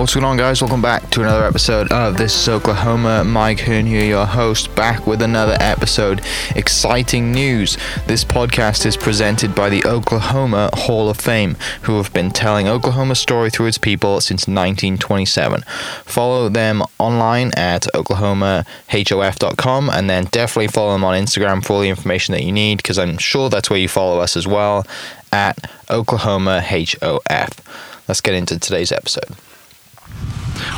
What's going on, guys? Welcome back to another episode of This is Oklahoma. Mike Hearn here, your host, back with another episode. Exciting news! This podcast is presented by the Oklahoma Hall of Fame, who have been telling Oklahoma's story through its people since 1927. Follow them online at oklahomahof.com and then definitely follow them on Instagram for all the information that you need because I'm sure that's where you follow us as well at Oklahoma HOF. Let's get into today's episode.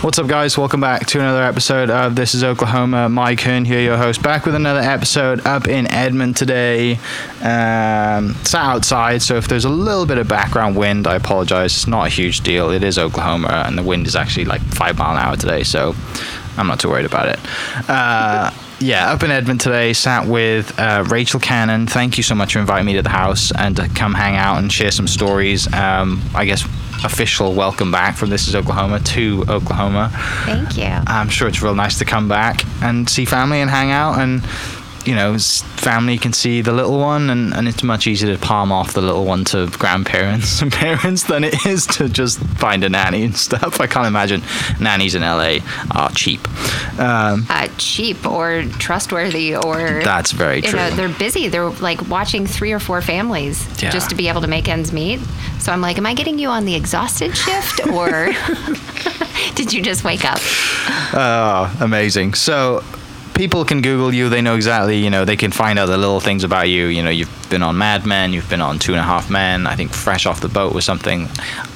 What's up, guys? Welcome back to another episode of This is Oklahoma. Mike Hearn here, your host, back with another episode up in Edmond today. Um, it's outside, so if there's a little bit of background wind, I apologize. It's not a huge deal. It is Oklahoma, and the wind is actually like five mile an hour today, so I'm not too worried about it. Uh, yeah, up in Edmond today, sat with uh, Rachel Cannon. Thank you so much for inviting me to the house and to come hang out and share some stories. Um, I guess official welcome back from This is Oklahoma to Oklahoma. Thank you. I'm sure it's real nice to come back and see family and hang out and you know, family can see the little one, and, and it's much easier to palm off the little one to grandparents and parents than it is to just find a nanny and stuff. I can't imagine nannies in LA are cheap. Um, uh, cheap or trustworthy or. That's very true. You know, they're busy. They're like watching three or four families yeah. just to be able to make ends meet. So I'm like, am I getting you on the exhausted shift or did you just wake up? Oh, amazing. So people can Google you. They know exactly, you know, they can find out the little things about you. You know, you've been on Mad Men, you've been on Two and a Half Men. I think Fresh Off the Boat was something.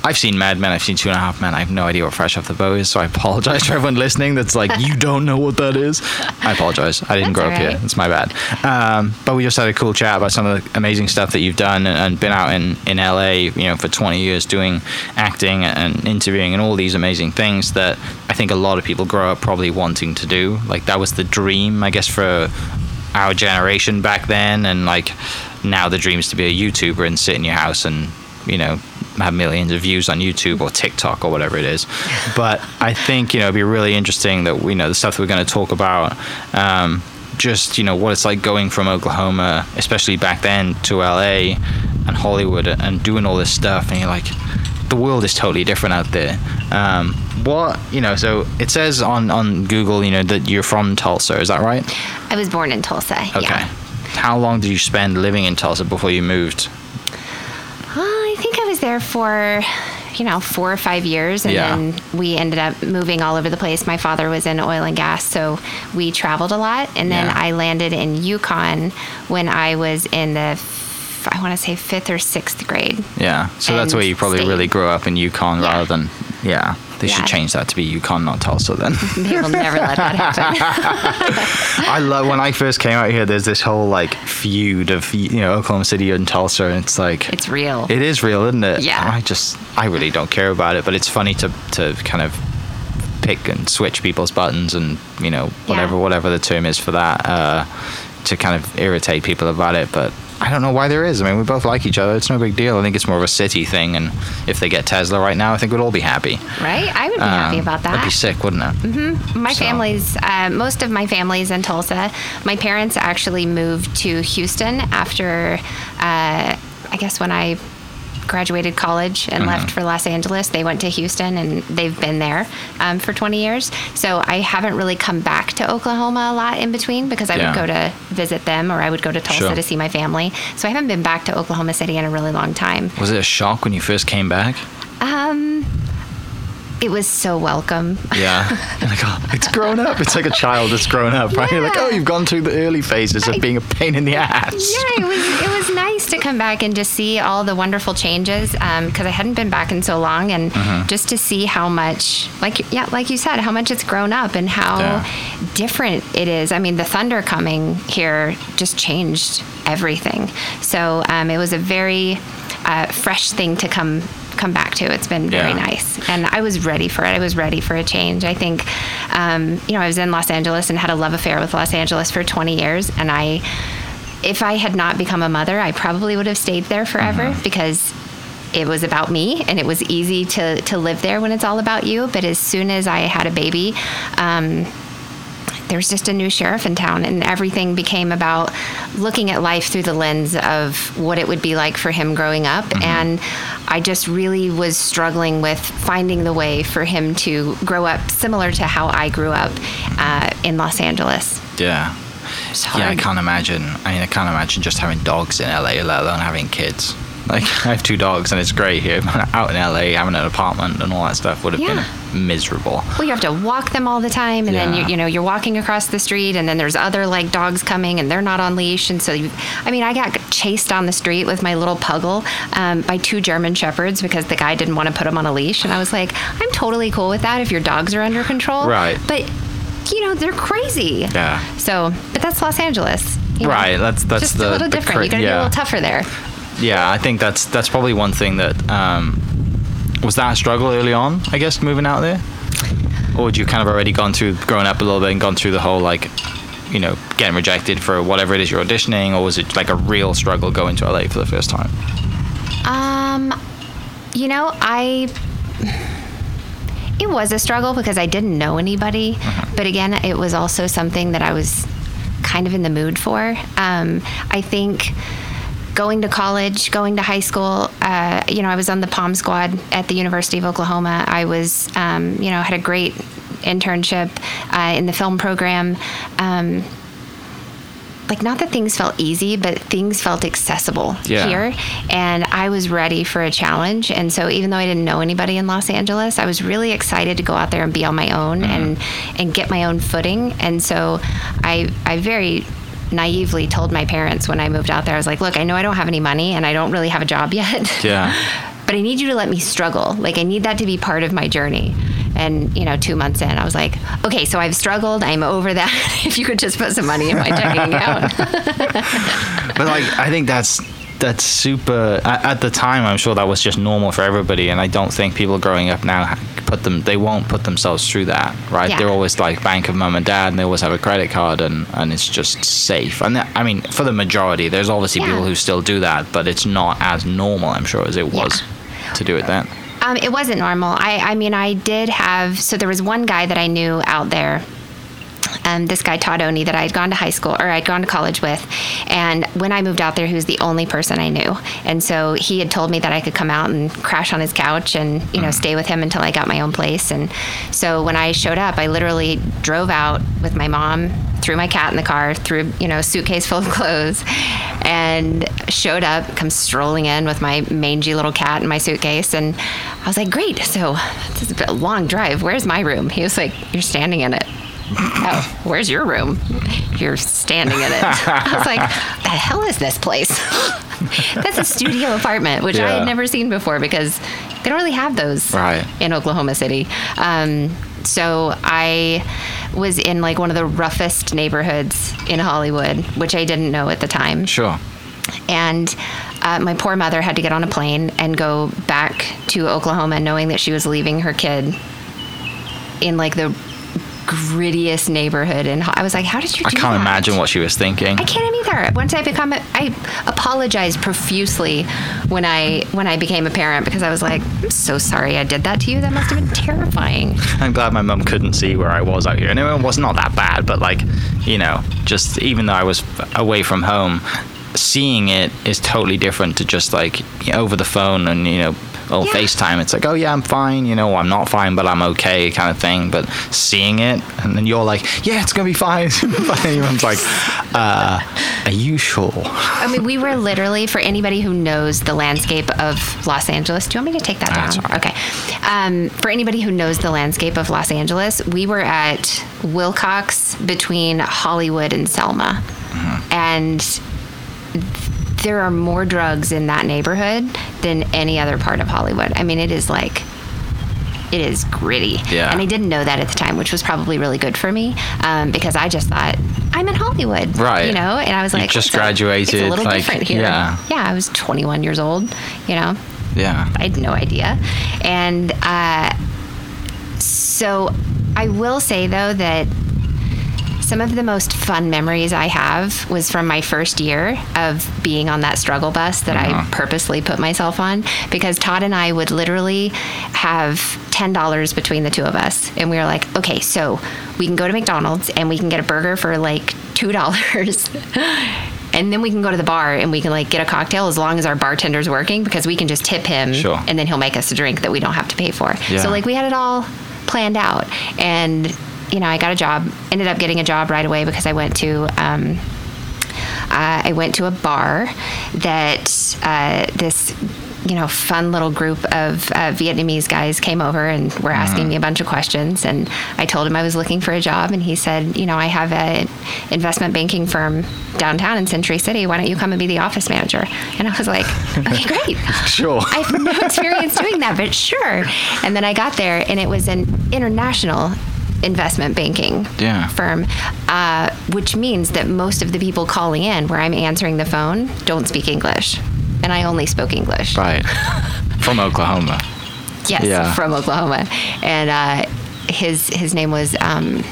I've seen Mad Men, I've seen Two and a Half Men. I have no idea what Fresh Off the Boat is, so I apologize to everyone listening that's like, you don't know what that is. I apologize. I didn't that's grow up here. It's my bad. Um, but we just had a cool chat about some of the amazing stuff that you've done and, and been out in, in LA, you know, for 20 years doing acting and interviewing and all these amazing things that I think a lot of people grow up probably wanting to do. Like that was the dream, I guess, for our generation back then, and like now the dream is to be a YouTuber and sit in your house and you know have millions of views on YouTube or TikTok or whatever it is. But I think you know it'd be really interesting that you know the stuff that we're going to talk about. Um, just you know what it's like going from Oklahoma, especially back then, to LA and Hollywood and doing all this stuff, and you're like, the world is totally different out there. Um, what you know? So it says on on Google, you know, that you're from Tulsa. Is that right? I was born in Tulsa. Okay. Yeah. How long did you spend living in Tulsa before you moved? Uh, I think I was there for you know four or five years and yeah. then we ended up moving all over the place my father was in oil and gas so we traveled a lot and then yeah. i landed in yukon when i was in the I want to say fifth or sixth grade. Yeah, so that's where you probably stayed. really grew up in Yukon yeah. rather than yeah. They yeah. should change that to be Yukon, not Tulsa. Then they will never let that happen. I love when I first came out here. There's this whole like feud of you know Oklahoma City and Tulsa, and it's like it's real. It is real, isn't it? Yeah. I just I really don't care about it, but it's funny to to kind of pick and switch people's buttons and you know whatever yeah. whatever the term is for that uh, to kind of irritate people about it, but I don't know why there is. I mean, we both like each other. It's no big deal. I think it's more of a city thing. And if they get Tesla right now, I think we'd all be happy. Right? I would be um, happy about that. That'd be sick, wouldn't it? Mm-hmm. My so. family's, uh, most of my family's in Tulsa. My parents actually moved to Houston after, uh, I guess, when I graduated college and mm-hmm. left for Los Angeles. They went to Houston and they've been there um, for 20 years. So I haven't really come back to Oklahoma a lot in between because I yeah. would go to visit them or I would go to Tulsa sure. to see my family. So I haven't been back to Oklahoma City in a really long time. Was it a shock when you first came back? Um, it was so welcome. Yeah. like, oh, it's grown up. It's like a child that's grown up, right? Yeah. You're like, oh, you've gone through the early phases of being a pain in the ass. Yeah, it was, it was nice to come back and just see all the wonderful changes because um, I hadn't been back in so long and mm-hmm. just to see how much, like, yeah, like you said, how much it's grown up and how yeah. different it is. I mean, the thunder coming here just changed everything. So um, it was a very uh, fresh thing to come come back to. It's been very yeah. nice, and I was ready for it. I was ready for a change. I think, um, you know, I was in Los Angeles and had a love affair with Los Angeles for 20 years, and I, if I had not become a mother, I probably would have stayed there forever mm-hmm. because it was about me and it was easy to to live there when it's all about you. But as soon as I had a baby. Um, there was just a new sheriff in town, and everything became about looking at life through the lens of what it would be like for him growing up. And I just really was struggling with finding the way for him to grow up similar to how I grew up uh, in Los Angeles. Yeah. Yeah, I can't imagine. I mean, I can't imagine just having dogs in LA, let alone having kids. Like, I have two dogs, and it's great here. But out in LA, having an apartment and all that stuff would have Yeah. been miserable. Well, you have to walk them all the time, and then you, you know you're walking across the street, and then there's other like dogs coming, and they're not on leash, and so you, I mean, I got chased on the street with my little puggle um, by two German shepherds because the guy didn't want to put him on a leash, and I was like, I'm totally cool with that if your dogs are under control, Right. But you know they're crazy, Yeah. So, but that's Los Angeles, you know? Right, that's- that's just the- a little different. cra- you got to be a little tougher there. Yeah, I think that's that's probably one thing that um, was that a struggle early on. I guess moving out there, or had you kind of already gone through growing up a little bit and gone through the whole like, you know, getting rejected for whatever it is you're auditioning, or was it like a real struggle going to LA for the first time? Um, you know, I. It was a struggle because I didn't know anybody, but again, it was also something that I was kind of in the mood for. Um, I think going to college, going to high school, uh, you know, I was on the Pom Squad at the University of Oklahoma. I was, um, you know, had a great internship uh, in the film program. Um, like not that things felt easy, but things felt accessible Yeah. here, and I was ready for a challenge. And so, even though I didn't know anybody in Los Angeles, I was really excited to go out there and be on my own and and get my own footing. And so, I I very naively told my parents when I moved out there, I was like, "Look, I know I don't have any money, and I don't really have a job yet." Yeah. but I need you to let me struggle. Like I need that to be part of my journey. And you know, two months in, I was like, okay, so I've struggled. I'm over that. if you could just put some money in my checking account. but like I think that's that's super at, at the time I'm sure that was just normal for everybody and I don't think people growing up now put them they won't put themselves through that right Yeah. they're always like bank of mum and dad and they always have a credit card and and it's just safe and that, I mean for the majority there's obviously Yeah. people who still do that but it's not as normal I'm sure as it was to do it then um, it wasn't normal. I, I mean, I did have. So there was one guy that I knew out there. Um, this guy Todd Oney that I had gone to high school or I'd gone to college with, and when I moved out there, he was the only person I knew, and so he had told me that I could come out and crash on his couch and you know stay with him until I got my own place. And so when I showed up, I literally drove out with my mom, threw my cat in the car, threw you know a suitcase full of clothes, and showed up, come strolling in with my mangy little cat in my suitcase, and I was like, great. So this is a long drive. Where's my room? He was like, you're standing in it. Oh, where's your room? You're standing in it. I was like, the hell is this place? That's a studio apartment, which I had never seen before because they don't really have those Right. in Oklahoma City. Um, so I was in like one of the roughest neighborhoods in Hollywood, which I didn't know at the time sure and uh, my poor mother had to get on a plane and go back to Oklahoma, knowing that she was leaving her kid in like the grittiest neighborhood. And I was like, "How did you?" I can't that? imagine what she was thinking I can't either. Once I become, a, I apologized profusely when I when I became a parent because I was like, "I'm so sorry I did that to you. That must have been terrifying." I'm glad my mum couldn't see where I was out here. And it was not that bad, but like, you know, just even though I was away from home, seeing it is totally different to just like you know, over the phone and, you know, or Yeah. FaceTime. It's like, oh yeah, I'm fine, you know, I'm not fine, but I'm okay kind of thing. But seeing it, and then you're like, yeah, it's going to be fine. It's gonna be fine. And everyone's like, uh, are you sure? I mean, we were literally, for anybody who knows the landscape of Los Angeles, do you want me to take that That's down? right. Okay. Um, for anybody who knows the landscape of Los Angeles, we were at Wilcox between Hollywood and Selma. Mm-hmm. And there are more drugs in that neighborhood than any other part of Hollywood. I mean, it is like it is gritty. Yeah. And I didn't know that at the time, which was probably really good for me um, because I just thought I'm in Hollywood, Right. You know, and I was You like, just it's a- graduated, it's a little like, different here. yeah. yeah. I was 21 years old. You know, Yeah. I had no idea, and uh, so I will say though that some of the most fun memories I have was from my first year of being on that struggle bus that I uh-huh. purposely put myself on because Todd and I would literally have $10 between the two of us. And we were like, okay, so we can go to McDonald's and we can get a burger for like $2. and then we can go to the bar and we can like get a cocktail as long as our bartender's working because we can just tip him Sure. and then he'll make us a drink that we don't have to pay for. Yeah. So like we had it all planned out and you know I got a job ended up getting a job right away because I went to um, uh, I went to a bar that uh, this you know fun little group of uh, Vietnamese guys came over and were asking me a bunch of questions. And I told him I was looking for a job and he said you know I have an investment banking firm downtown in Century City. Why don't you come and be the office manager? And I was like okay great. Sure. I have no experience doing that, but sure. And then I got there, and it was an international investment banking Yeah. firm, uh, which means that most of the people calling in where I'm answering the phone don't speak English. And I only spoke English. Right. From Oklahoma. Yes, Yeah. from Oklahoma. And uh, his his name was um,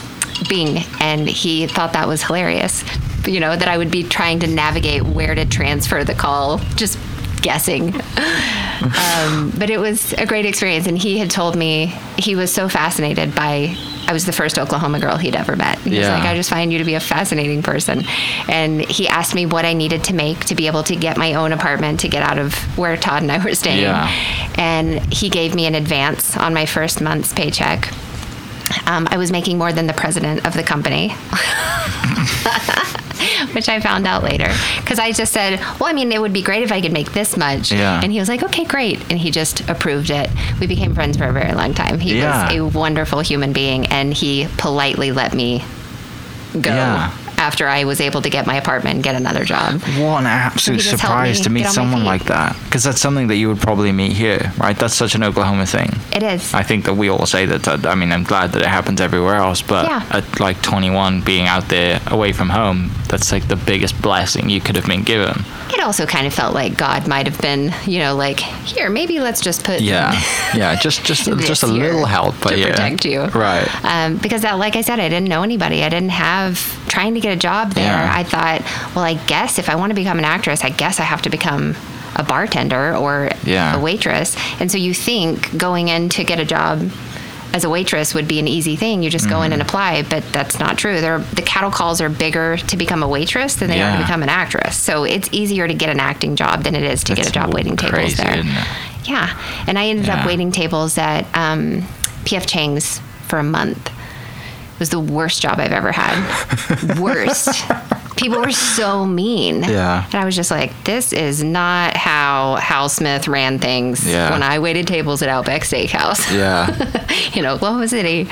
Bing, and he thought that was hilarious. You know that I would be trying to navigate where to transfer the call, just guessing. um, but it was a great experience, and he had told me he was so fascinated by. I was the first Oklahoma girl he'd ever met. He was Yeah. like, I just find you to be a fascinating person. And he asked me what I needed to make to be able to get my own apartment to get out of where Todd and I were staying Yeah. and he gave me an advance on my first month's paycheck. Um, I was making more than the president of the company, which I found out later. Because I just said, Well, I mean, it would be great if I could make this much. Yeah. And he was like, Okay, great. And he just approved it. We became friends for a very long time. He Yeah. was a wonderful human being, and he politely let me go Yeah. After I was able to get my apartment and get another job. What an absolute surprise me to meet get on my someone like that. Because that's something that you would probably meet here, right? That's such an Oklahoma thing. It is. I think that we all say that. that- I mean, I'm glad that it happens everywhere else, but Yeah. at like 21, being out there away from home, that's like the biggest blessing you could have been given. it also kind of felt like God might have been, you know, like, here, maybe let's just put Yeah, yeah, just just just a little help, but to yeah, protect you, right? Um, because that, like I said, I didn't know anybody. I didn't have trying to get a job there. Yeah. I thought, well, I guess if I want to become an actress, I guess I have to become a bartender or Yeah. a waitress. And so you think going in to get a job as a waitress would be an easy thing. You just go in Mm-hmm. and apply, but that's not true. There, the cattle calls are bigger to become a waitress than they are to become an actress. So it's easier to get an acting job than it is to get a job waiting tables crazy, there. isn't it? Yeah, and I ended Yeah. up waiting tables at um, PF Chang's for a month. Was the worst job I've ever had. worst. People were so mean. Yeah. And I was just like, this is not how Hal Smith ran things Yeah. when I waited tables at Outback Steakhouse. Yeah, in Oklahoma City.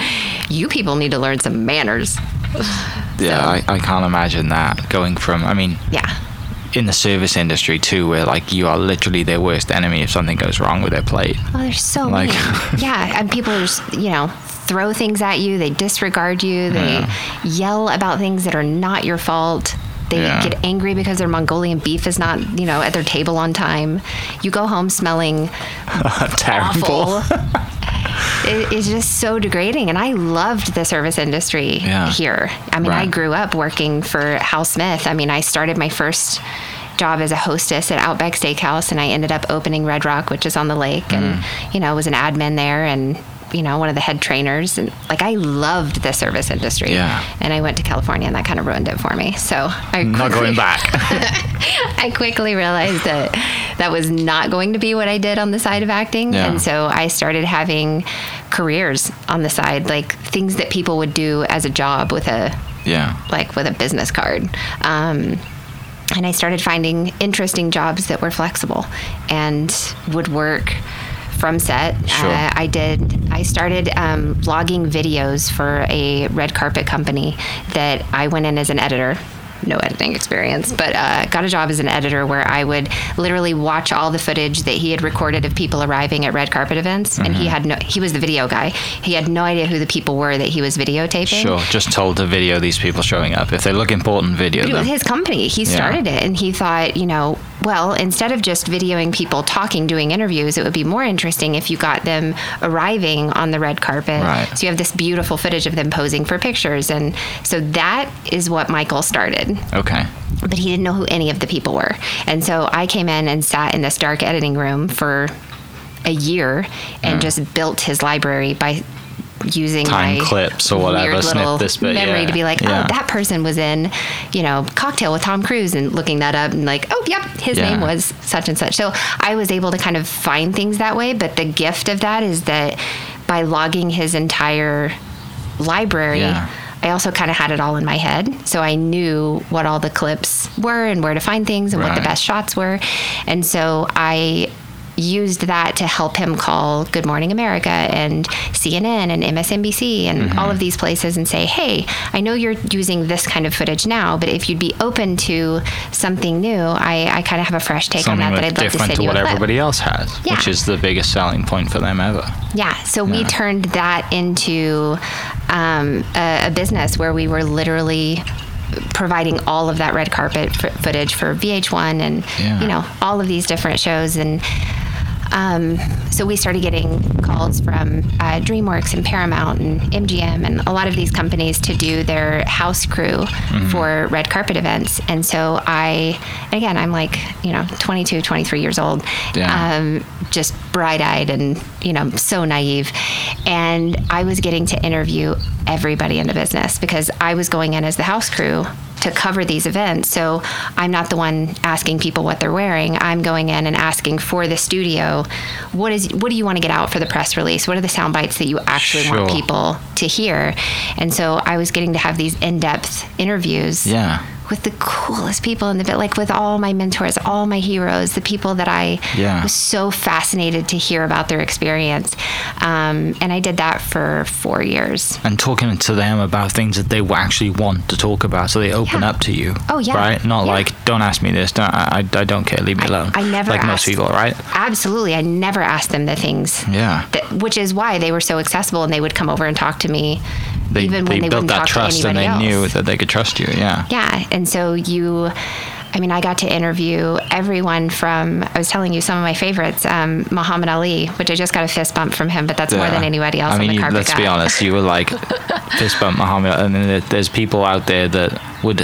You people need to learn some manners. yeah. I, I can't imagine that going from. I mean, Yeah. in the service industry too, where like you are literally their worst enemy if something goes wrong with their plate. Oh, there's so Like- many. yeah, and people are just, you know, throw things at you. They disregard you. They yell about things that are not your fault. They Yeah. get angry because their Mongolian beef is not, you know, at their table on time. You go home smelling Terrible. it is just so degrading. And I loved the service industry Yeah. here. I mean, I grew up working for Hal Smith. I mean, I started my first job as a hostess at Outback Steakhouse, and I ended up opening Red Rock, which is on the lake, and Mm. you know, was an admin there, and you know, one of the head trainers, and like I loved the service industry. Yeah. And I went to California, and that kind of ruined it for me. So I Not going back. I quickly realized that that was not going to be what I did on the side of acting. Yeah. And so I started having careers on the side, like things that people would do as a job with a yeah. like with a business card. Um, and I started finding interesting jobs that were flexible and would work from set. Sure. Uh, I did. I started um, vlogging videos for a red carpet company that I went in as an editor. No editing experience, but uh, got a job as an editor where I would literally watch all the footage that he had recorded of people arriving at red carpet events, and Mm-hmm. he had no. He was the video guy. He had no idea who the people were that he was videotaping. Sure. Just told to video these people showing up. If they look important, video But it was them. his company. He Yeah. started it, and he thought, you know, well, instead of just videoing people talking, doing interviews, it would be more interesting if you got them arriving on the red carpet. Right. So you have this beautiful footage of them posing for pictures. And so that is what Michael started Okay. but he didn't know who any of the people were. And so I came in and sat in this dark editing room for a year and hmm. just built his library by using Time my clips or whatever, snip little this bit, memory yeah, to be like, oh, yeah. oh, that person was in, you know, Cocktail with Tom Cruise and looking that up and like, oh, yep, his Yeah. name was such and such. So I was able to kind of find things that way. But the gift of that is that by logging his entire library. I also kind of had it all in my head. So I knew what all the clips were and where to find things and what the best shots were. And so I used that to help him call Good Morning America and CNN and MSNBC and Mm-hmm. all of these places and say, hey, I know you're using this kind of footage now, but if you'd be open to something new, I, I kind of have a fresh take Something on that that I'd love to different send to you what a clip. everybody else has, Yeah. which is the biggest selling point for them ever. Yeah, so we turned that into um, a, a business where we were literally providing all of that red carpet f- footage for VH1 and Yeah. you know all of these different shows and um, so we started getting calls from uh, DreamWorks and Paramount and MGM and a lot of these companies to do their house crew for red carpet events. And so I, again, I'm like, you know, 22, 23 years old, Yeah. um, just bright eyed and, you know, so naive. And I was getting to interview everybody in the business because I was going in as the house crew to cover these events. So I'm not the one asking people what they're wearing. I'm going in and asking for the studio, what is what do you want to get out for the press release? What are the sound bites that you actually want people to hear? And so I was getting to have these in-depth interviews Yeah. With the coolest people in the bit, like with all my mentors, all my heroes, the people that I Yeah. was so fascinated to hear about their experience. Um, and I did that for four years. And talking to them about things that they actually want to talk about, so they open Yeah. up to you. Oh, yeah. Right? Not Yeah. like, don't ask me this. Don't, I, I don't care. Leave me I- alone. I never Like most people, right? Absolutely. I never asked them the things. Yeah. That, which is why they were so accessible and they would come over and talk to me They, even they when they built wouldn't that talk trust and they else. knew that they could trust you. Yeah. Yeah. And so you, I mean, I got to interview everyone from, I was telling you some of my favorites, um, Muhammad Ali, which I just got a fist bump from him, but that's more than anybody else I mean, on the you- let's got. be honest. You were like fist bump Muhammad, and then there- there's people out there that would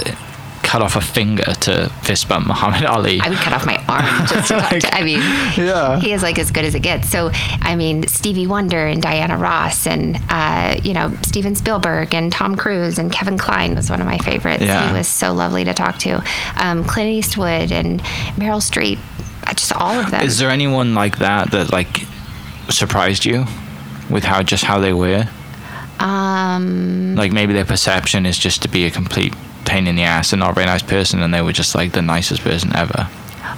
cut off a finger to fist bump Muhammad Ali. I would cut off my arm just to talk to. I mean, Yeah. he is like as good as it gets. So, I mean, Stevie Wonder and Diana Ross and, uh, you know, Steven Spielberg and Tom Cruise and Kevin Kline was one of my favorites. Yeah. He was so lovely to talk to. Um, Clint Eastwood and Meryl Streep, uh, just all of them. Is there anyone like that that like surprised you with how just how they were? um, Like maybe their perception is just to be a complete pain in the ass and not a very nice person, and they were just like the nicest person ever.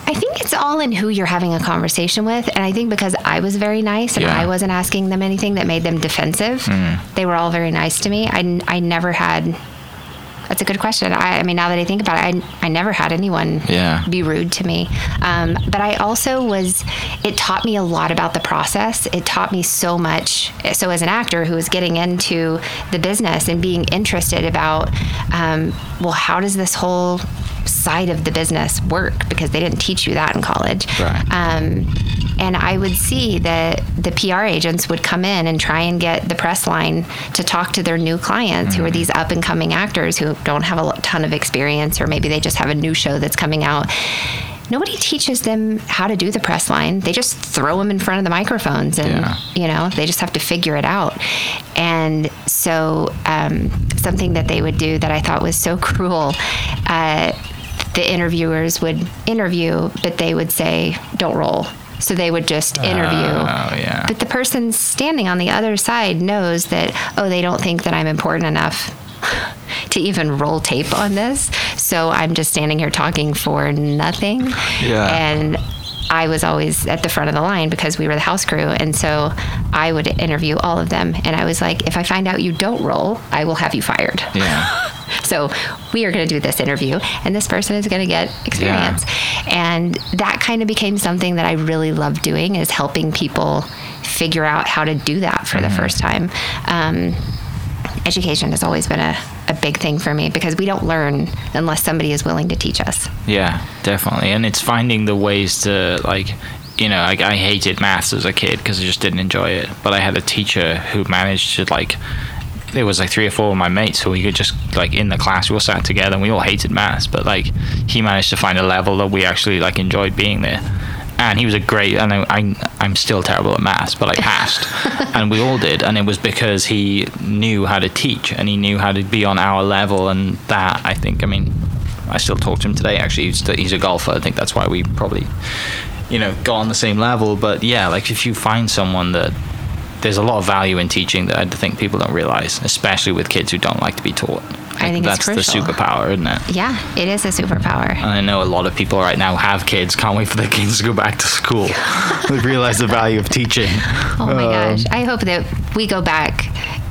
I think it's all in who you're having a conversation with. And I think because I was very nice and Yeah. I wasn't asking them anything that made them defensive, hmm. they were all very nice to me. I, I never had. That's a good question. I, I mean, now that I think about it, I, I never had anyone Yeah. be rude to me. Um, but I also was, it taught me a lot about the process. It taught me so much. So, as an actor who was getting into the business and being interested about, um, well, how does this whole side of the business work? Because they didn't teach you that in college. Right. Um, and I would see that the PR agents would come in and try and get the press line to talk to their new clients who are these up and coming actors who don't have a ton of experience, or maybe they just have a new show that's coming out. Nobody teaches them how to do the press line. They just throw them in front of the microphones and, Yeah. you know, they just have to figure it out. And so, um, something that they would do that I thought was so cruel. Uh, the interviewers would interview, but they would say, don't roll. So they would just interview. Oh yeah. But the person standing on the other side knows that, oh, they don't think that I'm important enough to even roll tape on this. So I'm just standing here talking for nothing. Yeah. And I was always at the front of the line because we were the house crew. And so I would interview all of them. And I was like, if I find out you don't roll, I will have you fired. Yeah. So we are going to do this interview, and this person is going to get experience. Yeah. And that kind of became something that I really love doing is helping people figure out how to do that for the first time. Um, education has always been a, a big thing for me because we don't learn unless somebody is willing to teach us. Yeah, definitely. And it's finding the ways to like you know, I, I hated maths as a kid because I just didn't enjoy it. But I had a teacher who managed to like there was like three or four of my mates who we could just like in the class we all sat together and we all hated maths but like he managed to find a level that we actually like enjoyed being there and he was a great and I, I i'm still terrible at maths but i passed. And we all did and it was because he knew how to teach and he knew how to be on our level and that i think i mean i still talk to him today actually. He's, he's a golfer. I think that's why we probably you know got on the same level. But yeah like if you find someone that there's a lot of value in teaching that I think people don't realize, especially with kids who don't like to be taught. I think that's the superpower, isn't it? Yeah, it is a superpower. And I know a lot of people right now have kids, can't wait for their kids to go back to school. they realize the value of teaching. Oh my um, gosh. I hope that we go back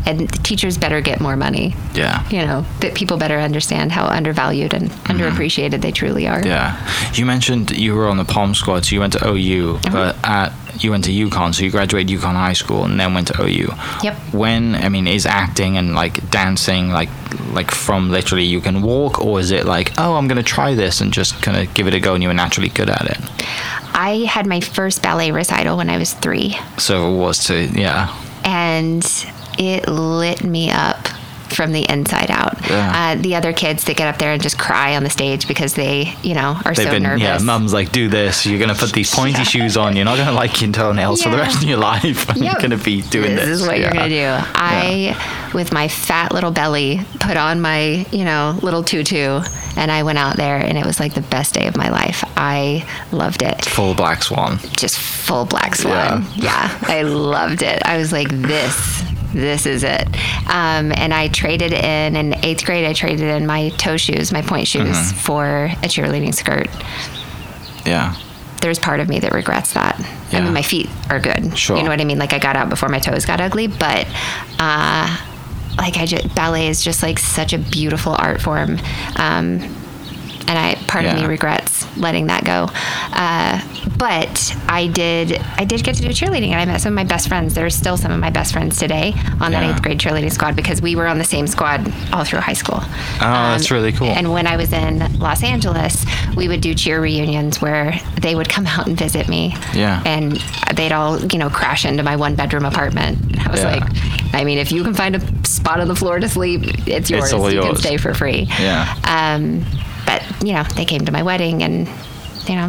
and teachers better get more money. Yeah. You know, that people better understand how undervalued and mm-hmm. underappreciated they truly are. Yeah. You mentioned you were on the Pom squad, so you went to OU, uh-huh. but at you went to Yukon, so you graduated Yukon High School and then went to OU. Yep. When I mean, is acting and like dancing like like from literally you can walk, or is it like oh I'm gonna try this and just kind of give it a go and you were naturally good at it? I had my first ballet recital when I was three. So it was to yeah. And it lit me up from the inside out. Yeah. Uh, the other kids that get up there and just cry on the stage because they, you know, are They've so been, nervous. Yeah, mum's like, do this. You're going to put these pointy yeah. shoes on. You're not going to like your toenails yeah. for the rest of your life. Yep. You're going to be doing this. This is what you're going to do. I, with my fat little belly, put on my, you know, little tutu and I went out there and it was like the best day of my life. I loved it. Full black swan. Just full black swan. Yeah, yeah I loved it. I was like, this this is it. Um, and I traded in in eighth grade. I traded in my toe shoes, my point shoes, mm-hmm. for a cheerleading skirt. Yeah. There's part of me that regrets that. Yeah. I mean, my feet are good. Sure. You know what I mean? Like I got out before my toes got ugly, but. Uh, like I just, ballet is just like such a beautiful art form. Um, and I part yeah. of me regrets letting that go. Uh, but I did I did get to do cheerleading, and I met some of my best friends. There's still some of my best friends today on yeah. that eighth grade cheerleading squad because we were on the same squad all through high school. Oh, um, that's really cool. And when I was in Los Angeles, we would do cheer reunions where they would come out and visit me. Yeah. And they'd all you know crash into my one bedroom apartment. I was yeah. like, I mean, if you can find a spot on the floor to sleep, it's yours. It's all you yours. can stay for free. Yeah. Um, but you know, they came to my wedding, and you know,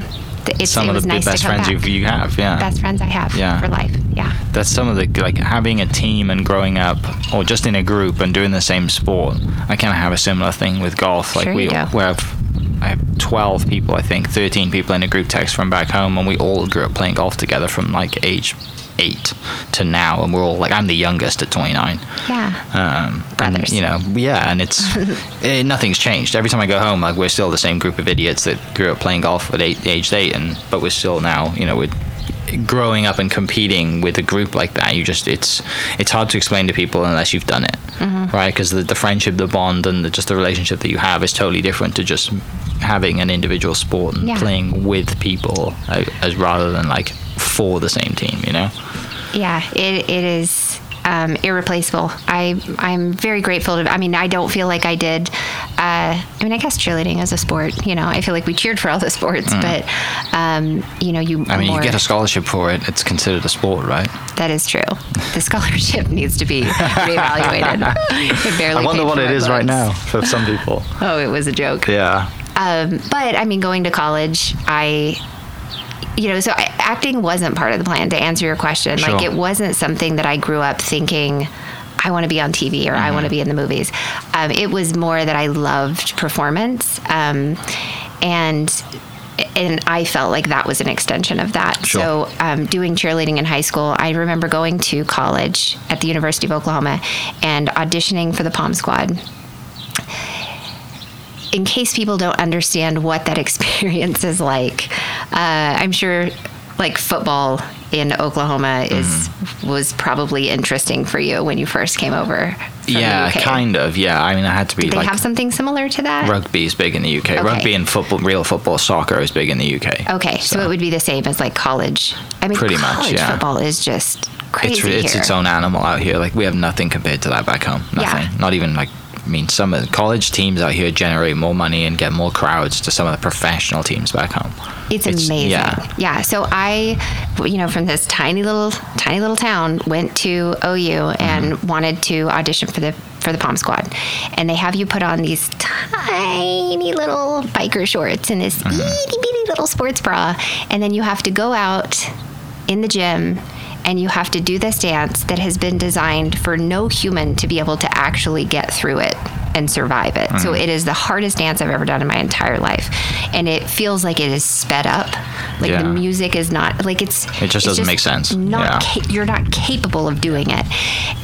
it's, some it of the nice best friends you, you have. Yeah, best friends I have. Yeah. for life. Yeah, that's some of the like having a team and growing up, or just in a group and doing the same sport. I kind of have a similar thing with golf. Like sure we, we have. I have 12 people, I think, 13 people in a group text from back home, and we all grew up playing golf together from like age eight to now, and we're all like I'm the youngest at 29. Yeah. Um, Brothers. And, you know, yeah, and it's it, eh, nothing's changed. Every time I go home, like we're still the same group of idiots that grew up playing golf at eight, age eight, and but we're still now, you know, we're growing up and competing with a group like that you just it's it's hard to explain to people unless you've done it mm-hmm. right because the, the friendship the bond and the, just the relationship that you have is totally different to just having an individual sport and yeah. playing with people uh, as rather than like for the same team you know yeah, it, it is um, irreplaceable. I I'm very grateful to. I mean, I don't feel like I did. Uh, I mean, I guess cheerleading is a sport. You know, I feel like we cheered for all the sports, mm. but um, you know, you. I mean, more, you get a scholarship for it. It's considered a sport, right? That is true. The scholarship needs to be reevaluated. I wonder what it is right now for some people. Oh, it was a joke. Yeah. Um, but I mean, going to college, I you know, so I, acting wasn't part of the plan to answer your question. Sure. Like it wasn't something that I grew up thinking I want to be on TV or mm-hmm. I want to be in the movies. Um, it was more that I loved performance. Um, and and I felt like that was an extension of that. Sure. So, um, doing cheerleading in high school, I remember going to college at the University of Oklahoma and auditioning for the Pom Squad in case people don't understand what that experience is like, I'm sure like football in Oklahoma is mm-hmm. was probably interesting for you when you first came over. yeah, kind of. Yeah, I mean, I had to be. Did they like, have something similar to that? Rugby is big in the UK. Okay. Rugby and football, real football, soccer is big in the UK. Okay, so, so it would be the same as like college. I mean, pretty much. Yeah. Football is just crazy it's, it's its own animal out here. Like we have nothing compared to that back home. Nothing. Yeah. Not even like. I mean, some of the college teams out here generate more money and get more crowds to some of the professional teams back home. It's, It's- amazing. yeah. Yeah. So I, you know, from this tiny little, tiny little town, went to OU and Mm-hmm. wanted to audition for the for the Pom Squad, and they have you put on these tiny little biker shorts and this Mm-hmm. itty bitty little sports bra, and then you have to go out in the gym. And you have to do this dance that has been designed for no human to be able to actually get through it and survive it. So Mm-hmm. it is the hardest dance I've ever done in my entire life. And it feels like it is sped up. Like Yeah. the music is not like it's It just it's doesn't make sense. Not Yeah. ca- you're not capable of doing it.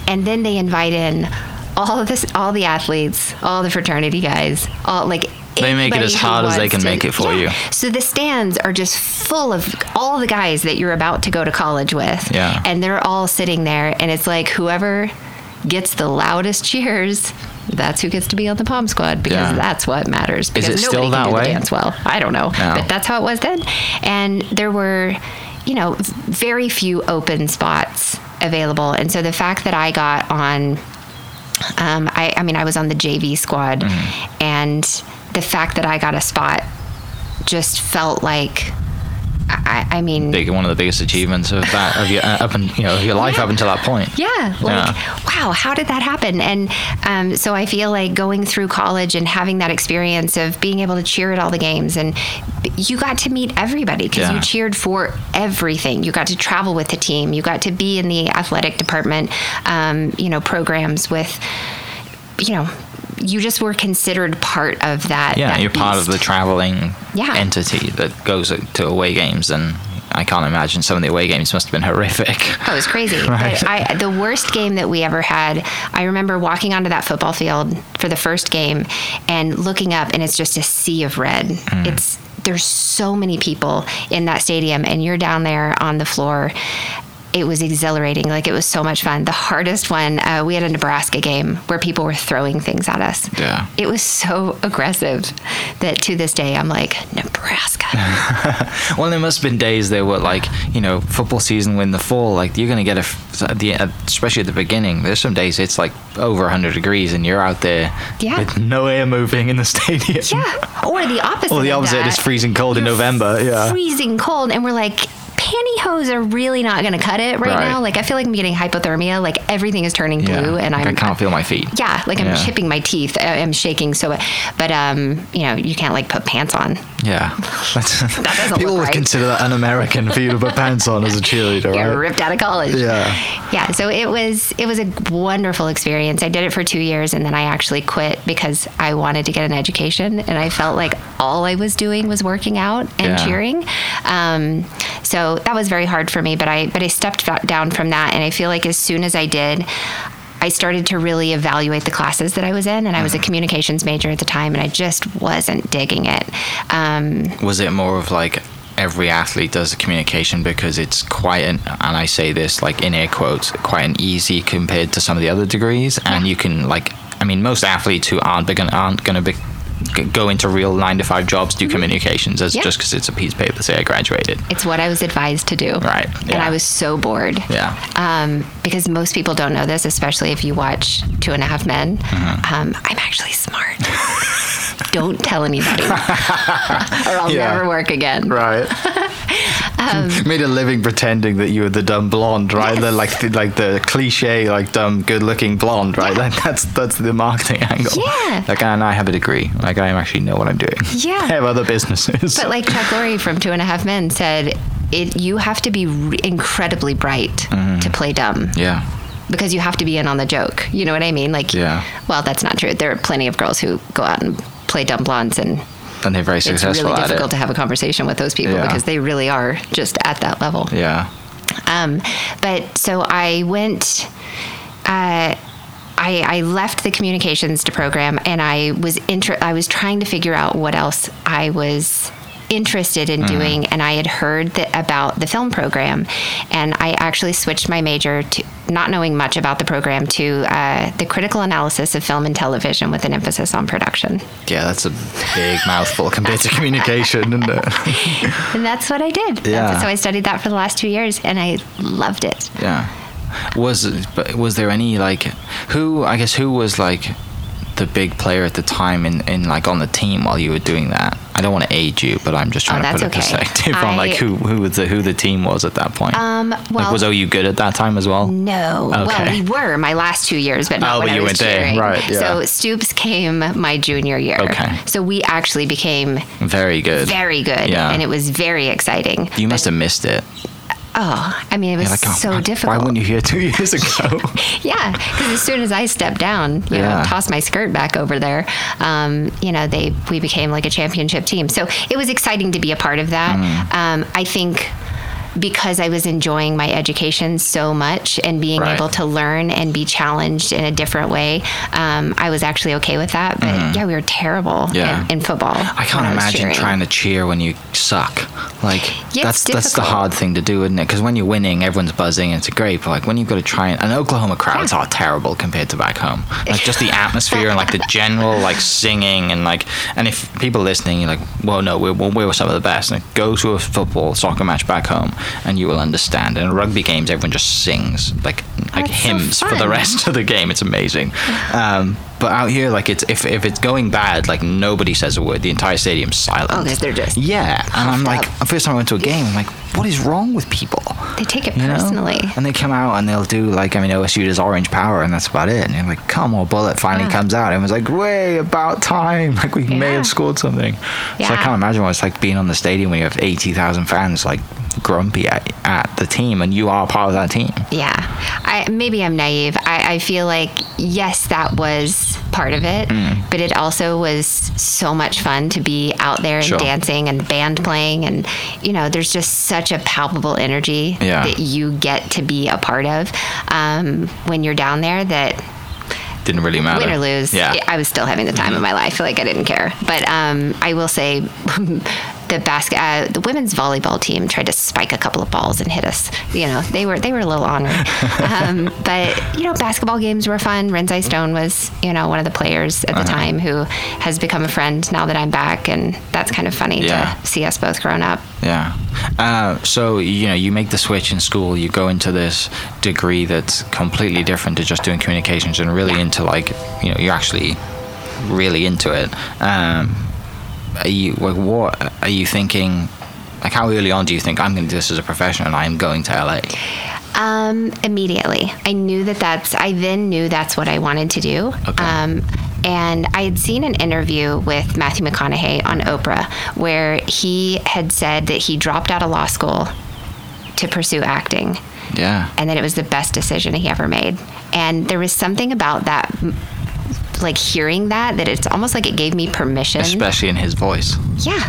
And then they invite in all of this all the athletes, all the fraternity guys, all like They make it as hard as they can to- make it for Yeah. you. So the stands are just full of all the guys that you're about to go to college with. Yeah. And they're all sitting there and it's like whoever gets the loudest cheers that's who gets to be on the Pom Squad because Yeah. that's what matters. Because it nobody still can that way? dance well. I don't know, No. but that's how it was then. And there were, you know, very few open spots available, and so the fact that I got on, um, I, I mean, I was on the JV squad, Mm-hmm. and the fact that I got a spot just felt like, I, I mean, Big, one of the biggest achievements of that of your uh, up and you know your life Yeah. up until that point. Yeah, like Yeah. wow, how did that happen? And um, so I feel like going through college and having that experience of being able to cheer at all the games, and you got to meet everybody because Yeah. you cheered for everything. You got to travel with the team. You got to be in the athletic department, um, you know, programs with, you know. You just were considered part of that. Yeah, that you're part of the traveling Yeah. entity that goes to away games, and I can't imagine some of the away games must have been horrific. Oh, it was crazy. Right. I, the worst game that we ever had, I remember walking onto that football field for the first game and looking up, and it's just a sea of red. Mm. It's there's so many people in that stadium, and you're down there on the floor. It was exhilarating. Like it was so much fun. The hardest one, uh, we had a Nebraska game where people were throwing things at us. Yeah. It was so aggressive that to this day I'm like Nebraska. Well, there must have been days there were like, you know, football season when the fall, like you're gonna get a, the especially at the beginning. There's some days it's like over 100 degrees and you're out there Yeah. with no air moving in the stadium. Yeah, or the opposite. Or the opposite, it's freezing cold in You're November, yeah. freezing cold, and we're like. Pantyhose are really not going to cut it right, Right. now. Like I feel like I'm getting hypothermia. Like everything is turning Yeah. blue, and Like, I'm I can't feel my feet. yeah, like I'm Yeah. chipping my teeth. I- I'm shaking so. But um, you know, you can't like put pants on. Yeah. That's, doesn't people would right. consider that un-American for you to put pants on as a cheerleader, You're right? ripped out of college. Yeah. Yeah. So it was it was a wonderful experience. I did it for two years, and then I actually quit because I wanted to get an education, and I felt like all I was doing was working out and Yeah. cheering. Um, so that was very hard for me. But I but I stepped down from that, and I feel like as soon as I did. I started to really evaluate the classes that I was in, and I was Mm-hmm. a communications major at the time, and I just wasn't digging it. Um, was it more of like every athlete does the communication because it's quite an and I say this like in air quotes quite an easy compared to some of the other degrees and you can like I mean most athletes who aren't big aren't going to be go into real nine to five jobs do communications as Mm-hmm. Yeah. just because it's a piece of paper say I graduated it's what I was advised to do. Right, And. I was so bored. yeah um, because most people don't know this, especially if you watch Two and a Half Men. Mm-hmm. Um, I'm actually smart. don't tell anybody, or I'll Yeah. never work again. right Um, made a living pretending that you were the dumb blonde right the like the, like the cliche like dumb good looking blonde right like that's that's the marketing angle Yeah. like and I have a degree like I actually know what I'm doing Yeah. I have other businesses But like Chuck Lorre from Two and a Half Men said, it you have to be re- incredibly bright to play dumb yeah because you have to be in on the joke. You know what I mean? Like, Yeah. Well, that's not true. There are plenty of girls who go out and play dumb blondes and and they're very successful. it's really difficult it. to have a conversation with those people Yeah. because they really are just at that level. yeah. Um, but so I went. Uh, I, I left the communications to program, and I was inter- I was trying to figure out what else I was interested in doing, and I had heard that about the film program, and I actually switched my major to not knowing much about the program to uh, the critical analysis of film and television with an emphasis on production, Yeah, that's a big mouthful compared to communication, isn't it? and that's what I did. That's- Yeah. So I studied that for the last two years, and I loved it. Yeah. Was was there any like who I guess who was like the big player at the time in, in like on the team while you were doing that? I don't want to age you, but I'm just trying Oh, to put a okay. perspective on like who who the who the team was at that point. Um, like well- was OU good at that time as well? No. Okay. Well, we were my last two years, but not Oh, when but I you was went there. cheering. Right, yeah. So Stoops came my junior year. Okay. So we actually became Very good. very good, Yeah. and it was very exciting. You must have missed it. Oh, I mean, it was like, oh, so why, difficult. Why weren't you here two years ago? Yeah, because as soon as I stepped down, you Yeah. know, tossed my skirt back over there, um, you know, they we became like a championship team. So it was exciting to be a part of that. Mm. Um, I think because I was enjoying my education so much and being Right. able to learn and be challenged in a different way, um, I was actually okay with that. But yeah, we were terrible. Yeah. in, in football. I can't imagine trying to cheer when you suck. Like Yeah, that's that's the hard thing to do, isn't it? Because when you're winning, everyone's buzzing and it's great. But like when you've got to try and, and Oklahoma crowds Yeah. are terrible compared to back home. Like just the atmosphere and like the general like singing and like and if people listening, you're like, well, no, we're we're some of the best. And go to a football soccer match back home and you will understand. And in rugby games, everyone just sings like like That's so hymns for the rest of the game. It's amazing. Um, but out here, like it's if if it's going bad, like nobody says a word. The entire stadium's silent. Oh, they're just yeah. And I'm like, up. the first time I went to a game, I'm like, what is wrong with people? They take it You know? personally. And they come out and they'll do like I mean OSU does Orange Power and that's about it. And you're like, come on, bullet finally Yeah. comes out. And it was like, way about time. Like we may have scored something. So I can't imagine what it's like being on the stadium when you have eighty thousand fans like grumpy at, at the team and you are part of that team. Yeah, I maybe I'm naive. I, I feel like yes, that was part of it, Mm. but it also was so much fun to be out there and Sure. dancing and band playing, and you know, there's just such a palpable energy Yeah. that you get to be a part of um, when you're down there. That Didn't really matter. win or lose, Yeah. I was still having the time of my life. I feel like I didn't care. But um, I will say, the basket, uh, the women's volleyball team tried to spike a couple of balls and hit us. You know, they were they were a little ornery. um, but you know, basketball games were fun. Renzai Stone was you know one of the players Uh-huh. at the time who has become a friend now that I'm back, and that's kind of funny Yeah. to see us both grown up. Yeah. Uh, so you know, you make the switch in school. You go into this degree that's completely different to just doing communications, and really into like, you know, you're actually really into it. Um, are you like, what are you thinking? Like, how early on do you think I'm going to do this as a profession, and I'm going to LA? Um, immediately, I knew that that's. I then knew that's what I wanted to do. Okay. Um, and I had seen an interview with Matthew McConaughey on Oprah where he had said that he dropped out of law school to pursue acting, Yeah. and that it was the best decision he ever made. And there was something about that, like hearing that, that it's almost like it gave me permission. Especially in his voice. yeah,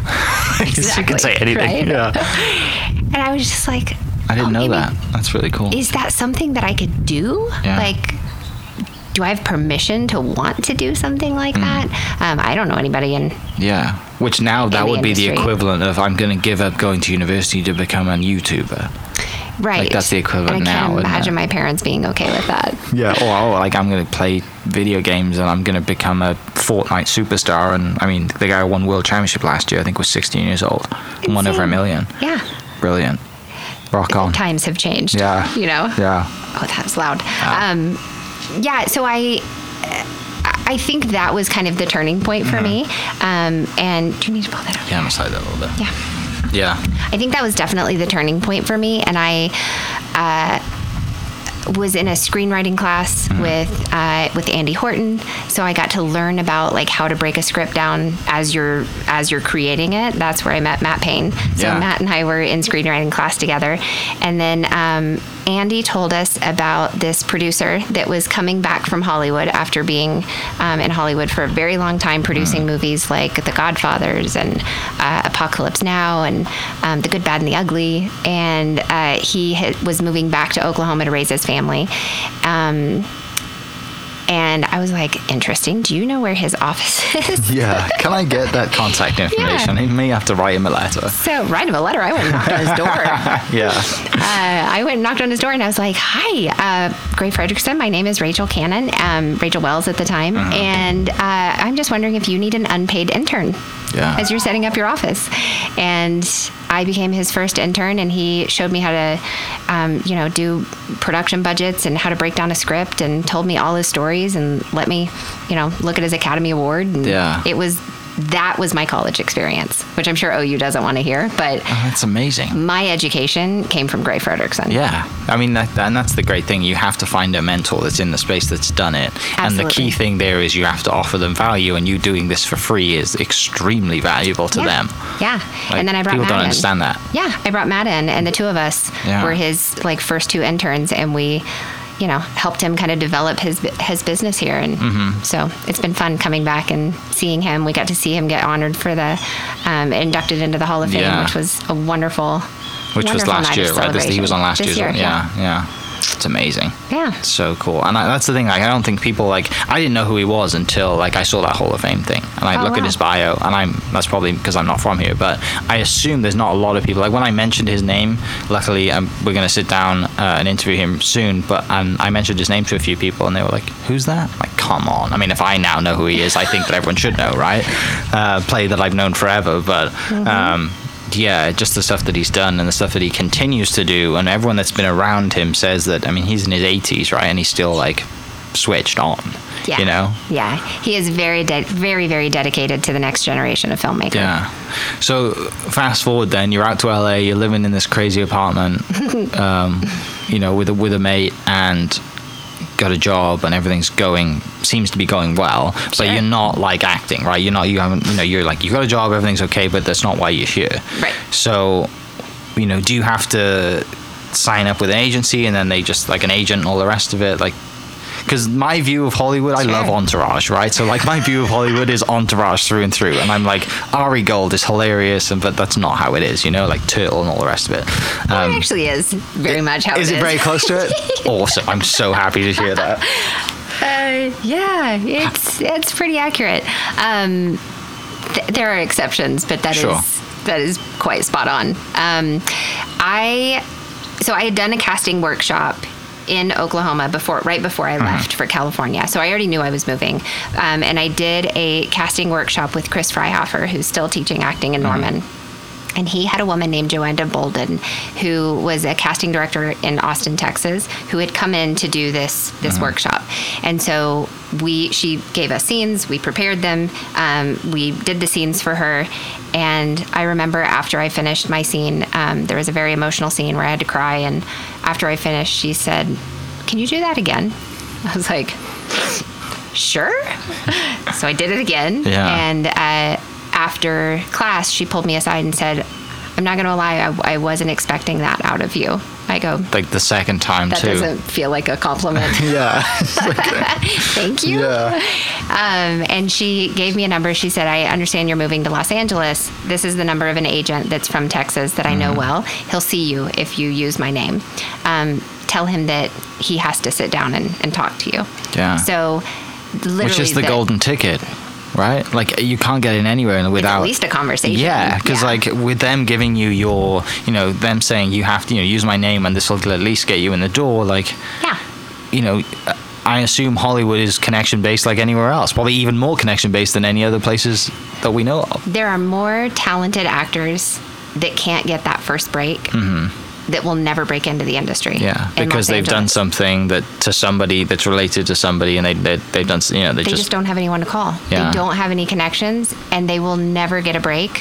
you can say anything. right? Yeah. And I was just like, I didn't oh, know maybe- that. That's really cool. is that something that I could do? Yeah. Like, do I have permission to want to do something like Mm. that? Um, I don't know anybody in. Yeah, which now that the would be the equivalent of I'm going to give up going to university to become a YouTuber. Right. Like that's the equivalent and I now, can't isn't it? imagine my parents being okay with that. Yeah, or, or like I'm going to play video games and I'm going to become a Fortnite superstar. And I mean, the guy who won world championship last year, I think, was 16 years old, won over a million. Yeah. Brilliant. Rock on. Times have changed. Yeah. You know? Yeah. Oh, that was loud. Um, yeah. So I. I think that was kind of the turning point for me. Um, and do you need to pull that up? Yeah, I'm gonna slide that a little bit. Yeah. Yeah. I think that was definitely the turning point for me. And I uh, was in a screenwriting class with uh, with Andy Horton, so I got to learn about like how to break a script down as you're as you're creating it. That's where I met Matt Payne. So Yeah. Matt and I were in screenwriting class together, and then um, Andy told us about this producer that was coming back from Hollywood after being um, in Hollywood for a very long time, producing movies like The Godfathers and uh, Apocalypse Now and um, The Good, Bad, and the Ugly. And uh, he had, was moving back to Oklahoma to raise his family. Um, and I was like, interesting. Do you know where his office is? Yeah. Can I get that contact information? Yeah. He may have to write him a letter. So, write him a letter. I went and knocked on his door. Yeah. uh, I went and knocked on his door and I was like, "Hi, uh, Gray Frederickson. My name is Rachel Cannon, um, Rachel Wells at the time, Uh-huh. and uh, I'm just wondering if you need an unpaid intern." Yeah. as you're setting up your office. And I became his first intern, and he showed me how to, um, you know, do production budgets and how to break down a script, and told me all his stories and let me, you know, look at his Academy Award. And Yeah. it was that was my college experience, which I'm sure OU doesn't want to hear, but Oh, that's amazing. my education came from Gray Frederickson. Yeah, I mean, that, and that's the great thing. You have to find a mentor that's in the space that's done it. Absolutely. And the key thing there is you have to offer them value, and you doing this for free is extremely valuable to yeah. them. Yeah. Like, and then I brought people Matt don't in. understand that. Yeah, I brought Matt in, and the two of us Yeah. were his like first two interns, and we, you know, helped him kind of develop his his business here, and Mm-hmm. so it's been fun coming back and seeing him. We got to see him get honored for the um, inducted into the Hall of Fame, Yeah. which was a wonderful. Which was wonderful last night year, of right? This, he was on last year's year, one. Yeah, yeah. It's amazing. Yeah. So cool. And I, that's the thing. Like, I don't think people like. I didn't know who he was until like I saw that Hall of Fame thing, and I Oh, look at his bio, and I'm. That's probably because I'm not from here, but I assume there's not a lot of people. Like when I mentioned his name, luckily um, we're going to sit down uh, and interview him soon. But um, I mentioned his name to a few people, and they were like, "Who's that?" I'm like, come on. I mean, if I now know who he is, I think that everyone should know, right? Uh, play that I've known forever, but. Um, yeah, just the stuff that he's done and the stuff that he continues to do, and everyone that's been around him says that. I mean, he's in his 80s, right, and he's still like switched on. Yeah. You know. Yeah. He is very, de- very, very dedicated to the next generation of filmmakers. Yeah. So fast forward, then you're out to LA. You're living in this crazy apartment, um, you know, with a with a mate, and got a job, and everything's going seems to be going well. But Sure. you're not like acting, right? You're not. You haven't. You know, you're like you got a job, everything's okay, but that's not why you're here. Right. So, you know, do you have to sign up with an agency, and then they just like an agent and all the rest of it, like? Because my view of Hollywood, I love Entourage, right? So like my view of Hollywood is Entourage through and through, and I'm like Ari Gold is hilarious, and but that's not how it is, you know, like Turtle and all the rest of it. it actually is very much how is it it very close to it? awesome! I'm so happy to hear that. Uh, yeah, it's it's pretty accurate. Um, th- there are exceptions, but that is Sure. that is quite spot on. Um, I so I had done a casting workshop in Oklahoma before, right before I left for California. So I already knew I was moving, um, and I did a casting workshop with Chris Freihofer, who's still teaching acting in Norman. And he had a woman named Joanna Bolden, who was a casting director in Austin, Texas, who had come in to do this this workshop. And so we she gave us scenes, we prepared them, um, we did the scenes for her. And I remember after I finished my scene, um, there was a very emotional scene where I had to cry. And after I finished, she said, "Can you do that again?" I was like, "Sure." so I did it again. Yeah. And uh, after class, she pulled me aside and said, I'm not going to lie, I, I wasn't expecting that out of you. I go, Like the second time that too. doesn't feel like a compliment. yeah. Thank you. Yeah. Um, and she gave me a number. She said, I understand you're moving to Los Angeles. This is the number of an agent that's from Texas that I know Mm-hmm. well. He'll see you if you use my name. Um, tell him that he has to sit down and, and talk to you. Yeah. So, literally, Which is the that- golden ticket, right? Like you can't get in anywhere without at least a conversation. Yeah, because Yeah. like with them giving you your, you know, them saying you have to, you know, use my name and this will at least get you in the door. Like, Yeah. you know, I assume Hollywood is connection based like anywhere else. Probably even more connection based than any other places that we know of. there are more talented actors that can't get that first break mm-hmm. That will never break into the industry. Yeah, because they've done something that to somebody that's related to somebody, and they, they they've done, you know, they, They just, just, don't have anyone to call. Yeah. They don't have any connections, and they will never get a break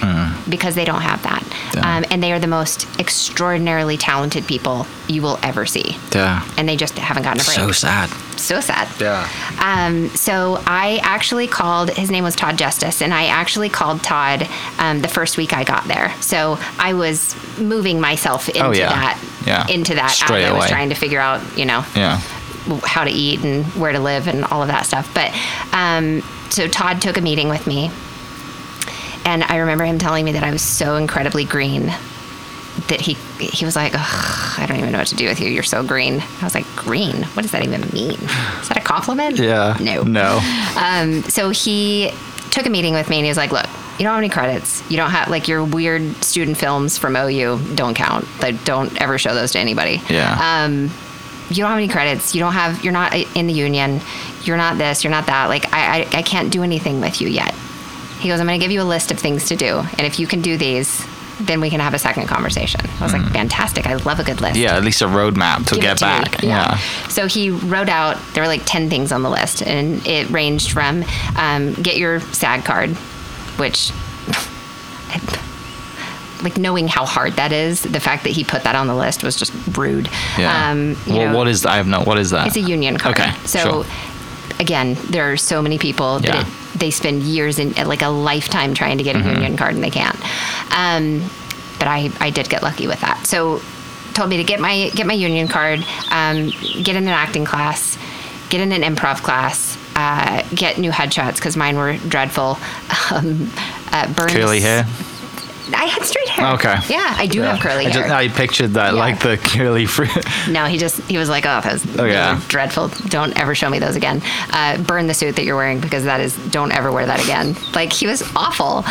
because they don't have that. Mm. Yeah. Um, and they are the most extraordinarily talented people you will ever see, yeah, and they just haven't gotten a break. so sad. so sad. Yeah. Um, so I actually called. His name was Todd Justice, and I actually called Todd um, the first week I got there. So I was moving myself into Oh, yeah. That, Yeah. into that. Straight as I was away. trying to figure out, you know, Yeah, how to eat and where to live and all of that stuff. But um, so Todd took a meeting with me, and I remember him telling me that I was so incredibly green that he he was like, Ugh, I don't even know what to do with you. You're so green. I was like, green? What does that even mean? Is that a compliment? yeah, No. no, Um, so he took a meeting with me and he was like, look, you don't have any credits. You don't have like your weird student films from OU don't count. Like don't ever show those to anybody. Yeah. Um, you don't have any credits. You don't have. You're not in the union. You're not this. You're not that. Like I, I, I can't do anything with you yet. He goes, I'm going to give you a list of things to do. And if you can do these, then we can have a second conversation. I was like, fantastic. I love a good list. Yeah, at least a roadmap to Give get to back. Yeah. So he wrote out, there were like 10 things on the list, and it ranged from um, get your SAG card, which, like, knowing how hard that is, the fact that he put that on the list was just rude. Yeah. Um, you well, know, what is I have no. What is that? it's a union card. Okay, So, sure. again, there are so many people Yeah. that it, they spend years in like a lifetime trying to get a Mm-hmm. union card and they can't. Um, but I, I did get lucky with that. So, told me to get my get my union card, um, get in an acting class, get in an improv class. Uh, get new headshots because mine were dreadful. Um, uh, burn curly hair. I had straight hair. Okay. Yeah, I do have curly I hair. Just, I pictured that Yeah. like the curly fruit. No, he just he was like, oh, those Oh, yeah. dreadful. Don't ever show me those again. Uh, burn the suit that you're wearing because that is. Don't ever wear that again. Like he was awful.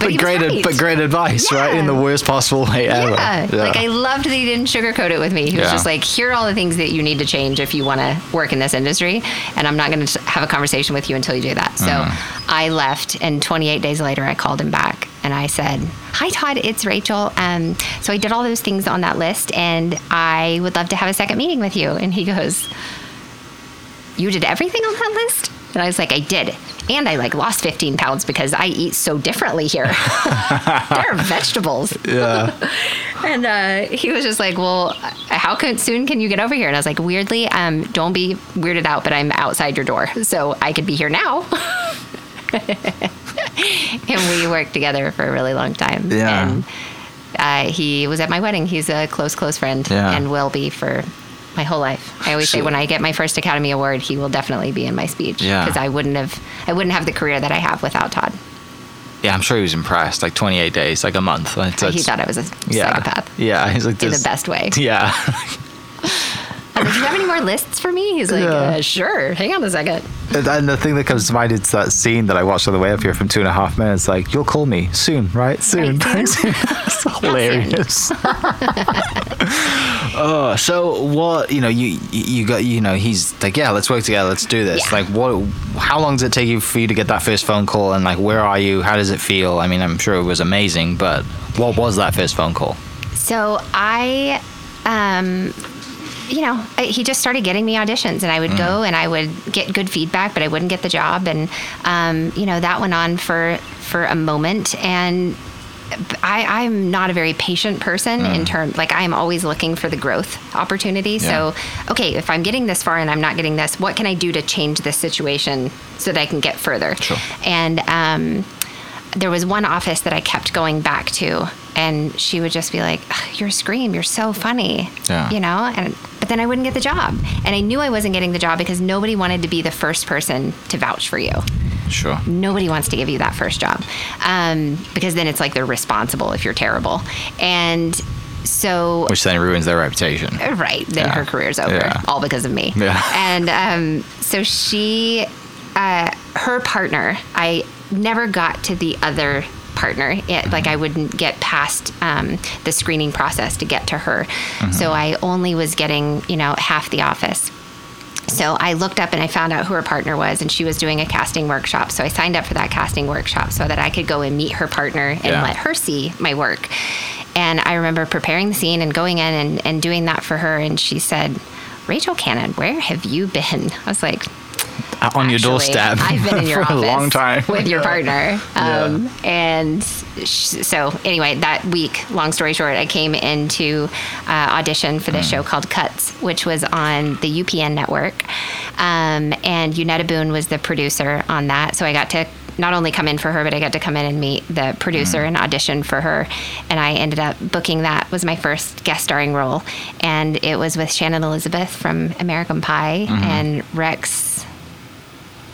But, But great, right. but great advice, right? In the worst possible way ever. Yeah. like I loved that he didn't sugarcoat it with me. He was Yeah. just like, "Here are all the things that you need to change if you want to work in this industry, and I'm not going to have a conversation with you until you do that." So Uh-huh. I left, and 28 days later, I called him back and I said, "Hi, Todd. It's Rachel. Um, so I did all those things on that list, and I would love to have a second meeting with you." And he goes, "You did everything on that list?" And I was like, "I did." And I like lost 15 pounds because I eat so differently here. there are vegetables. Yeah. And uh, he was just like, "Well, how can, soon can you get over here?" And I was like, "Weirdly, um, don't be weirded out, but I'm outside your door, so I could be here now." and we worked together for a really long time. Yeah. And uh, he was at my wedding. He's a close, close friend, Yeah. and will be for my whole life. I always say when I get my first Academy Award, he will definitely be in my speech Yeah. because I wouldn't have, I wouldn't have the career that I have without Todd. Yeah, I'm sure he was impressed. Like 28 days, like a month. He thought I was a yeah. psychopath Yeah, he's like in the best way. Yeah. I was like, "Do you have any more lists for me?" He's like, Yeah. uh, "Sure. Hang on a second. And- And the thing that comes to mind is that scene that I watched on the way up here from two and a half minutes. Like, you'll call me soon, right? Soon. Right, soon. it's hilarious. oh, so what? You know, you you got you know he's like, yeah, let's work together. Let's do this. Yeah. Like, what? How long does it take you for you to get that first phone call? And like, where are you? How does it feel? I mean, I'm sure it was amazing, but what was that first phone call? So I, um, you know, I, he just started getting me auditions, and I would go and I would get good feedback, but I wouldn't get the job, and um, you know that went on for for a moment, and. I, I'm not a very patient person in terms like I'm always looking for the growth opportunity. Yeah. So, okay, if I'm getting this far and I'm not getting this, what can I do to change this situation so that I can get further? Sure. And um, there was one office that I kept going back to, and she would just be like, "Ugh, "Your scream, you're so funny," Yeah. you know. And but then I wouldn't get the job, and I knew I wasn't getting the job because nobody wanted to be the first person to vouch for you. Sure. Nobody wants to give you that first job um, because then it's like they're responsible if you're terrible, and so Which then ruins their reputation. right then Yeah. her career's over Yeah. all because of me Yeah. and um, so she uh, her partner i never got to the other partner it, like i wouldn't get past um, the screening process to get to her so i only was getting you know half the office so I looked up and I found out who her partner was, and she was doing a casting workshop. So I signed up for that casting workshop so that I could go and meet her partner and Yeah. let her see my work. And I remember preparing the scene and going in and, and doing that for her. And she said, Rachel Cannon, where have you been? I was like, On your doorstep. I've been in your for office a long time. with your partner. Yeah. Um, And sh- so, anyway, that week, long story short, I came into uh, audition for this Mm. show called Cuts, which was on the UPN network. Um, and Eunetta Boone was the producer on that. So I got to not only come in for her, but I got to come in and meet the producer Mm. and audition for her. And I ended up booking that was my first guest starring role. And it was with Shannon Elizabeth from American Pie Mm-hmm. and Rex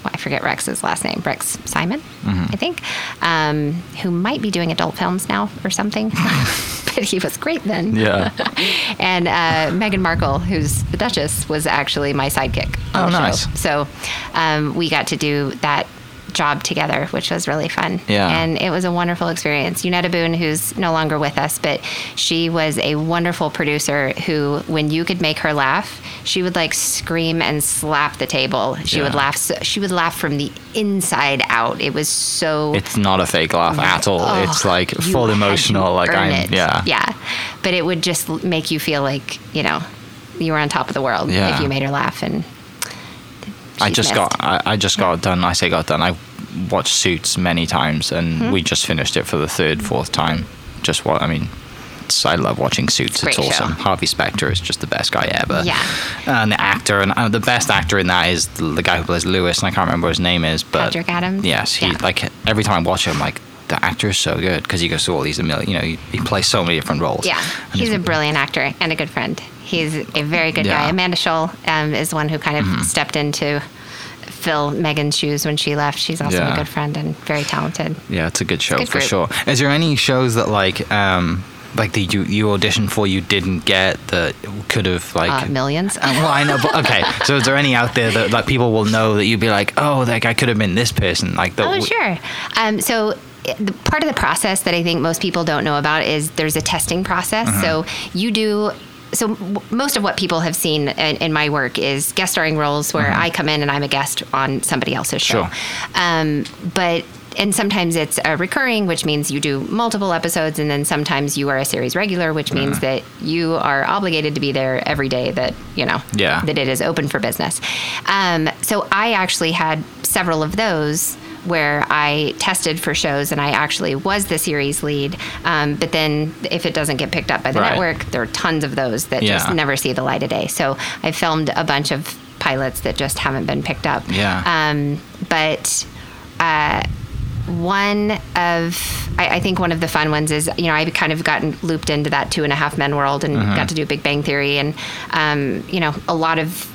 well, I forget Rex's last name, Rex Simon, I think, um, who might be doing adult films now or something. but he was great then. Yeah. and uh, Meghan Markle, who's the Duchess, was actually my sidekick Oh, nice. show. So um, we got to do that job together, which was really fun. Yeah. And it was a wonderful experience. Eunetta Boone, who's no longer with us, but she was a wonderful producer who, when you could make her laugh, she would like scream and slap the table. She would laugh. So, she would laugh from the inside out. It was so. It's not a fake laugh at all. Oh, it's like full emotional. Like I'm, it. yeah, yeah. But it would just make you feel like you know you were on top of the world Yeah. if you made her laugh. And I just missed. got, I, I just got done. I say got done. I watched Suits many times, and Hmm? we just finished it for the third, fourth time. Just what I mean. I love watching Suits. It's Great awesome. show. Harvey Specter is just the best guy ever. Yeah. And the actor, and uh, the best actor in that is the guy who plays Louis, and I can't remember what his name is, but Patrick Adams? Yes, he Yeah. like every time I watch him, like the actor is so good because he goes through all these, a million- you know, he, he plays so many different roles. Yeah, And he's a brilliant actor and a good friend. He's a very good Yeah. guy. Amanda Schull um, is one who kind of stepped into fill Meghan's shoes when she left. She's also Yeah. a good friend and very talented. Yeah, it's a good show good for group. sure. Is there any shows that like um like the you, you auditioned for you didn't get that could have like Uh, millions. Uh, well, I know, but okay. So, is there any out there that like people will know that you'd be like, oh, like I could have been this person, like the Oh, sure. Um, so the part of the process that I think most people don't know about is there's a testing process. Uh-huh. So you do. So m- most of what people have seen in, in my work is guest starring roles where I come in and I'm a guest on somebody else's show. Sure. Um, but and sometimes it's a recurring, which means you do multiple episodes, and then sometimes you are a series regular, which means Uh-huh. that you are obligated to be there every day that you know Yeah. that it is open for business. Um, so I actually had several of those where I tested for shows and I actually was the series lead. Um, but then if it doesn't get picked up by the Right. network, there are tons of those that just never see the light of day. So I filmed a bunch of pilots that just haven't been picked up. Yeah. Um, but uh, one of I, I think one of the fun ones is you know I kind of gotten looped into that two and a half men world and got to do Big Bang Theory and um, you know a lot of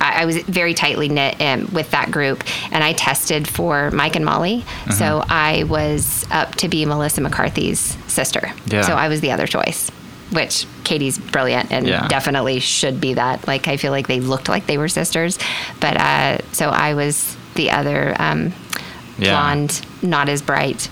I, I was very tightly knit um, with that group and I tested for Mike and Molly so I was up to be Melissa McCarthy's sister Yeah. so I was the other choice which Katy's brilliant and Yeah. definitely should be that like I feel like they looked like they were sisters but uh, so I was the other um, Yeah. blonde, not as bright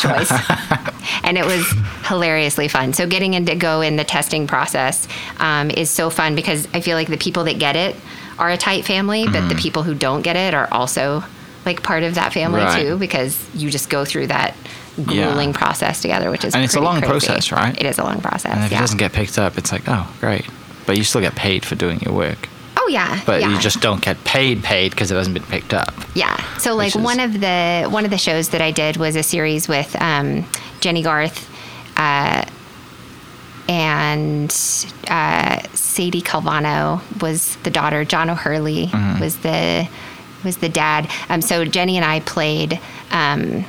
choice. and it was hilariously fun. So getting in to go in the testing process um, is so fun because I feel like the people that get it are a tight family, but the people who don't get it are also like part of that family Mm-hmm. Right. too because you just go through that Yeah. grueling process together, which is And it's a long crazy. process, right? It is a long process. And if yeah. it doesn't get picked up, it's like, oh, great. But you still get paid for doing your work. oh yeah, But yeah. you just don't get paid paid because it hasn't been picked up. Yeah. So like is- one of the one of the shows that I did was a series with um, Jennie Garth uh, and uh, Sadie Calvano was the daughter. John O'Hurley Mm-hmm. was the was the dad. Um, so Jennie and I played. Um,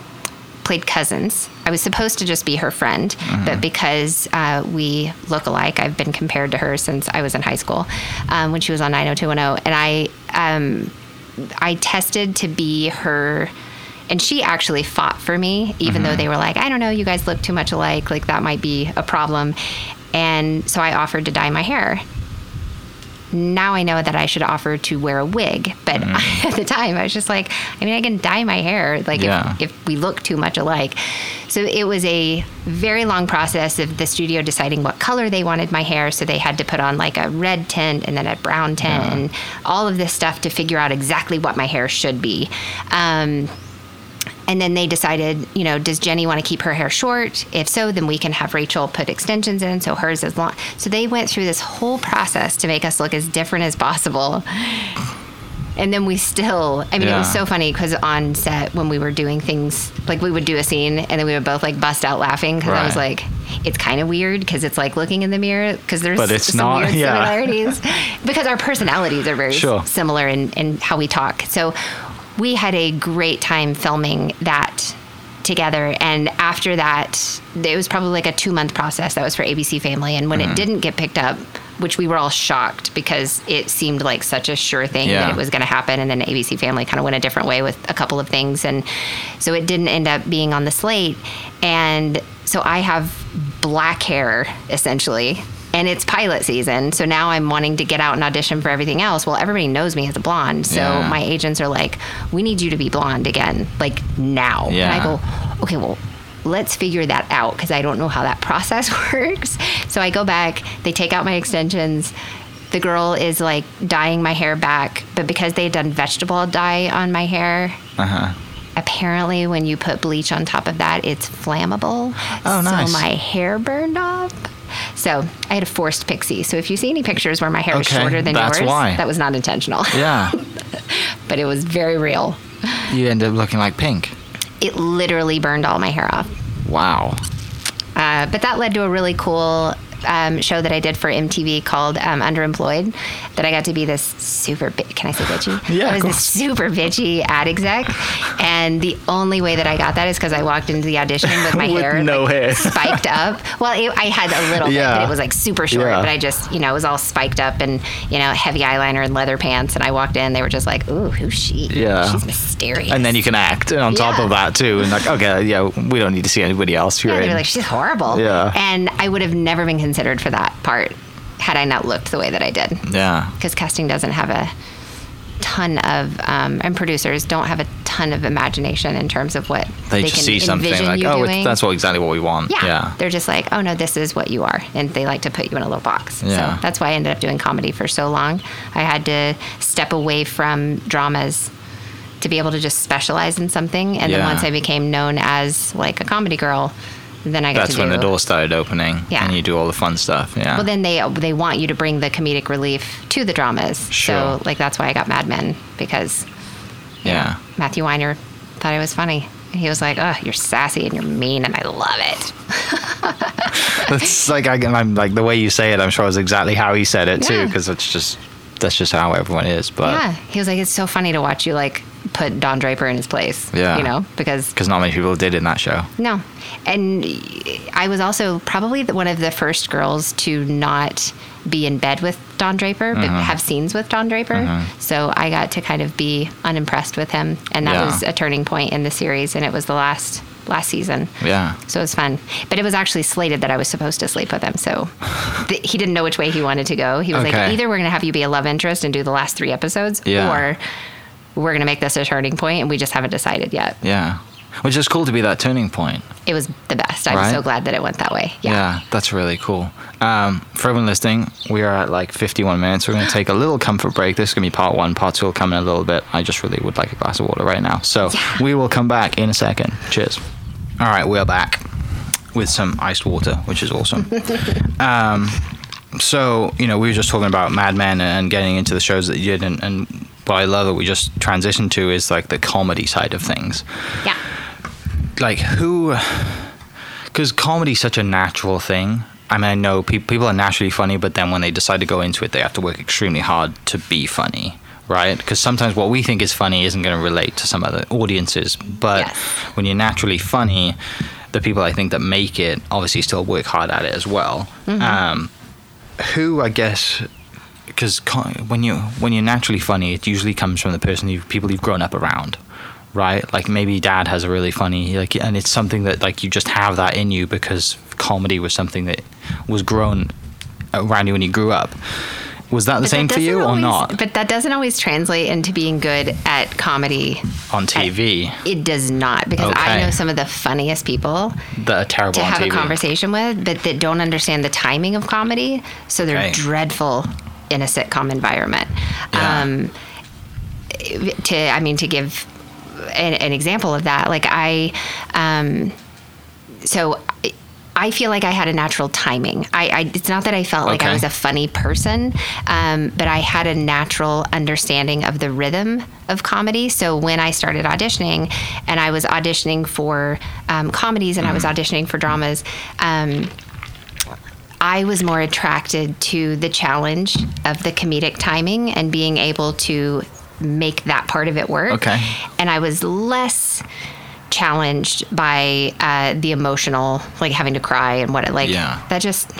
played cousins. I was supposed to just be her friend, Mm-hmm. but because uh, we look alike, I've been compared to her since I was in high school um, when she was on 90210. And I, um, I tested to be her. And she actually fought for me, even though they were like, I don't know, you guys look too much alike. Like, that might be a problem. And so I offered to dye my hair now I know that I should offer to wear a wig. But at the time, I was just like, I mean, I can dye my hair, like Yeah. if, if we look too much alike. So it was a very long process of the studio deciding what color they wanted my hair. So they had to put on like a red tint and then a brown tint and all of this stuff to figure out exactly what my hair should be. Um, and then they decided, you know, does Jennie want to keep her hair short? If so, then we can have Rachel put extensions in, so hers is long. So they went through this whole process to make us look as different as possible. And then we still, I mean, it was so funny because on set, when we were doing things, like we would do a scene and then we would both like bust out laughing because I was like, it's kind of weird because it's like looking in the mirror because there's But it's some not, weird yeah. similarities because our personalities are very Sure. similar in, in how we talk. So we had a great time filming that together. And after that, it was probably like a two month process that was for ABC Family. And Mm-hmm. when it didn't get picked up, which we were all shocked because it seemed like such a sure thing Yeah. that it was going to happen. And then ABC Family kind of went a different way with a couple of things. And so it didn't end up being on the slate. And so I have black hair essentially and it's pilot season. So now I'm wanting to get out and audition for everything else. Well, everybody knows me as a blonde. So Yeah. my agents are like, we need you to be blonde again, like now. Yeah. And I go, okay, well, let's figure that out because I don't know how that process works. So I go back, they take out my extensions. The girl is like dyeing my hair back, but because they had done vegetable dye on my hair, Uh huh. apparently when you put bleach on top of that, it's flammable. Oh, nice. So my hair burned off. So I had a forced pixie. So if you see any pictures where my hair is shorter than yours, why. that was not intentional, Yeah. but it was very real. you end up looking like pink. It literally burned all my hair off. Wow. Uh, but that led to a really cool um, show that I did for MTV called um, Underemployed. That I got to be this super. Bi- can I say bitchy? Yeah, I was this super bitchy ad exec, and the only way that I got that is because I walked into the audition with my With hair no like, hair. spiked up. Well, it, I had a little bit, but it was like super short. Yeah. But I just, you know, it was all spiked up and you know heavy eyeliner and leather pants. And I walked in, they were just like, "Ooh, who's she? Yeah. she's mysterious." And then you can act on top Yeah. of that too, and like, okay, yeah, we don't need to see anybody else. You're Yeah, they in. like, she's horrible. Yeah. And I would have never been considered for that part had I not looked the way that I did. yeah. Because casting doesn't have a ton of, um, and producers don't have a ton of imagination in terms of what They, they, just can see something envision like, oh, that's what exactly what we want. yeah. Yeah. They're just like, oh no, this is what you are. And they like to put you in a little box. Yeah. So that's why I ended up doing comedy for so long. I had to step away from dramas to be able to just specialize in something. And then once I became known as like a comedy girl, then I got That's when do the door started opening, Yeah. and you do all the fun stuff. Yeah. Well, then they they want you to bring the comedic relief to the dramas. Sure. So like that's why I got Mad Men because yeah. Matthew Weiner thought it was funny. He was like, "Oh, you're sassy and you're mean, and I love it." It's like I, I'm like the way you say it. I'm sure is exactly how he said it too, because it's just that's just how everyone is. But yeah, he was like, "It's so funny to watch you like put Don Draper in his place." Yeah. you know, because because not many people did in that show. no, and I was also probably one of the first girls to not be in bed with Don Draper, but Uh-huh. have scenes with Don Draper. So I got to kind of be unimpressed with him, and that Yeah. was a turning point in the series, and it was the last last season. Yeah. So it was fun, but it was actually slated that I was supposed to sleep with him. So th- he didn't know which way he wanted to go. He was like, either we're going to have you be a love interest and do the last three episodes, Yeah. or we're going to make this a turning point, and we just haven't decided yet. Yeah. Which is cool to be that turning point. It was the best. I'm Right? so glad that it went that way. Yeah, Yeah. that's really cool. Um, for everyone listening, we are at like 51 minutes. We're going to take a little comfort break. This is going to be part one. Part two will come in a little bit. I just really would like a glass of water right now. So we will come back in a second. Cheers. All right, we're back with some iced water, which is awesome. um, so, you know, we were just talking about Mad Men and getting into the shows that you did. And, and what I love that we just transitioned to is like the comedy side of things Yeah. like who because comedy's such a natural thing i mean i know pe- people are naturally funny but then when they decide to go into it they have to work extremely hard to be funny right because sometimes what we think is funny isn't going to relate to some other audiences but Yes. when you're naturally funny the people i think that make it obviously still work hard at it as well um, who i guess because when you when you're naturally funny, it usually comes from the person you people you've grown up around, right? Like maybe dad has a really funny like, and it's something that like you just have that in you because comedy was something that was grown around you when you grew up. Was that the But same that for you or always- not But that doesn't always translate into being good at comedy. on TV? It does not, because I know some of the funniest people That are terrible to have TV. a conversation with, but that don't understand the timing of comedy. So they're Okay. dreadful in a sitcom environment. Yeah. Um, to, I mean, to give an, an example of that, like I, um, so I- feel like I had a natural timing. I, I it's not that I felt like I was a funny person, um, but I had a natural understanding of the rhythm of comedy. So when I started auditioning, and I was auditioning for um, comedies and I was auditioning for dramas. Um, I was more attracted to the challenge of the comedic timing and being able to make that part of it work. Okay. And I was less challenged by uh, the emotional, like having to cry and what it like. Yeah. That just.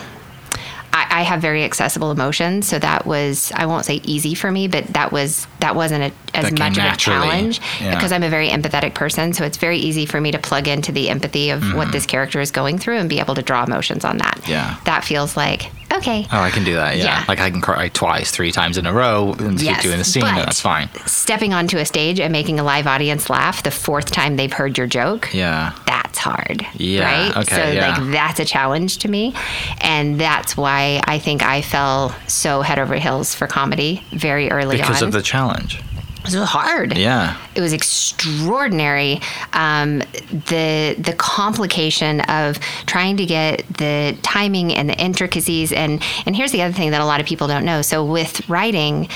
I, I have very accessible emotions, so that was I won't say easy for me, but that was that wasn't a, as That much of a challenge Yeah. because I'm a very empathetic person. So it's very easy for me to plug into the empathy of what this character is going through and be able to draw emotions on that. Mm-hmm. Yeah. That feels like, okay. Oh, I can do that. Yeah. Yeah. Like I can cry twice, three times in a row and keep doing the scene. That's fine. Stepping onto a stage and making a live audience laugh the fourth time they've heard your joke. Yeah. That's hard. Yeah, Right? okay, so yeah. like that's a challenge to me. And that's why I think I fell so head over heels for comedy very early Because on. of the challenge. It was hard. Yeah. It was extraordinary. Um, the the complication of trying to get the timing and the intricacies and and here's the other thing that a lot of people don't know. So with writing,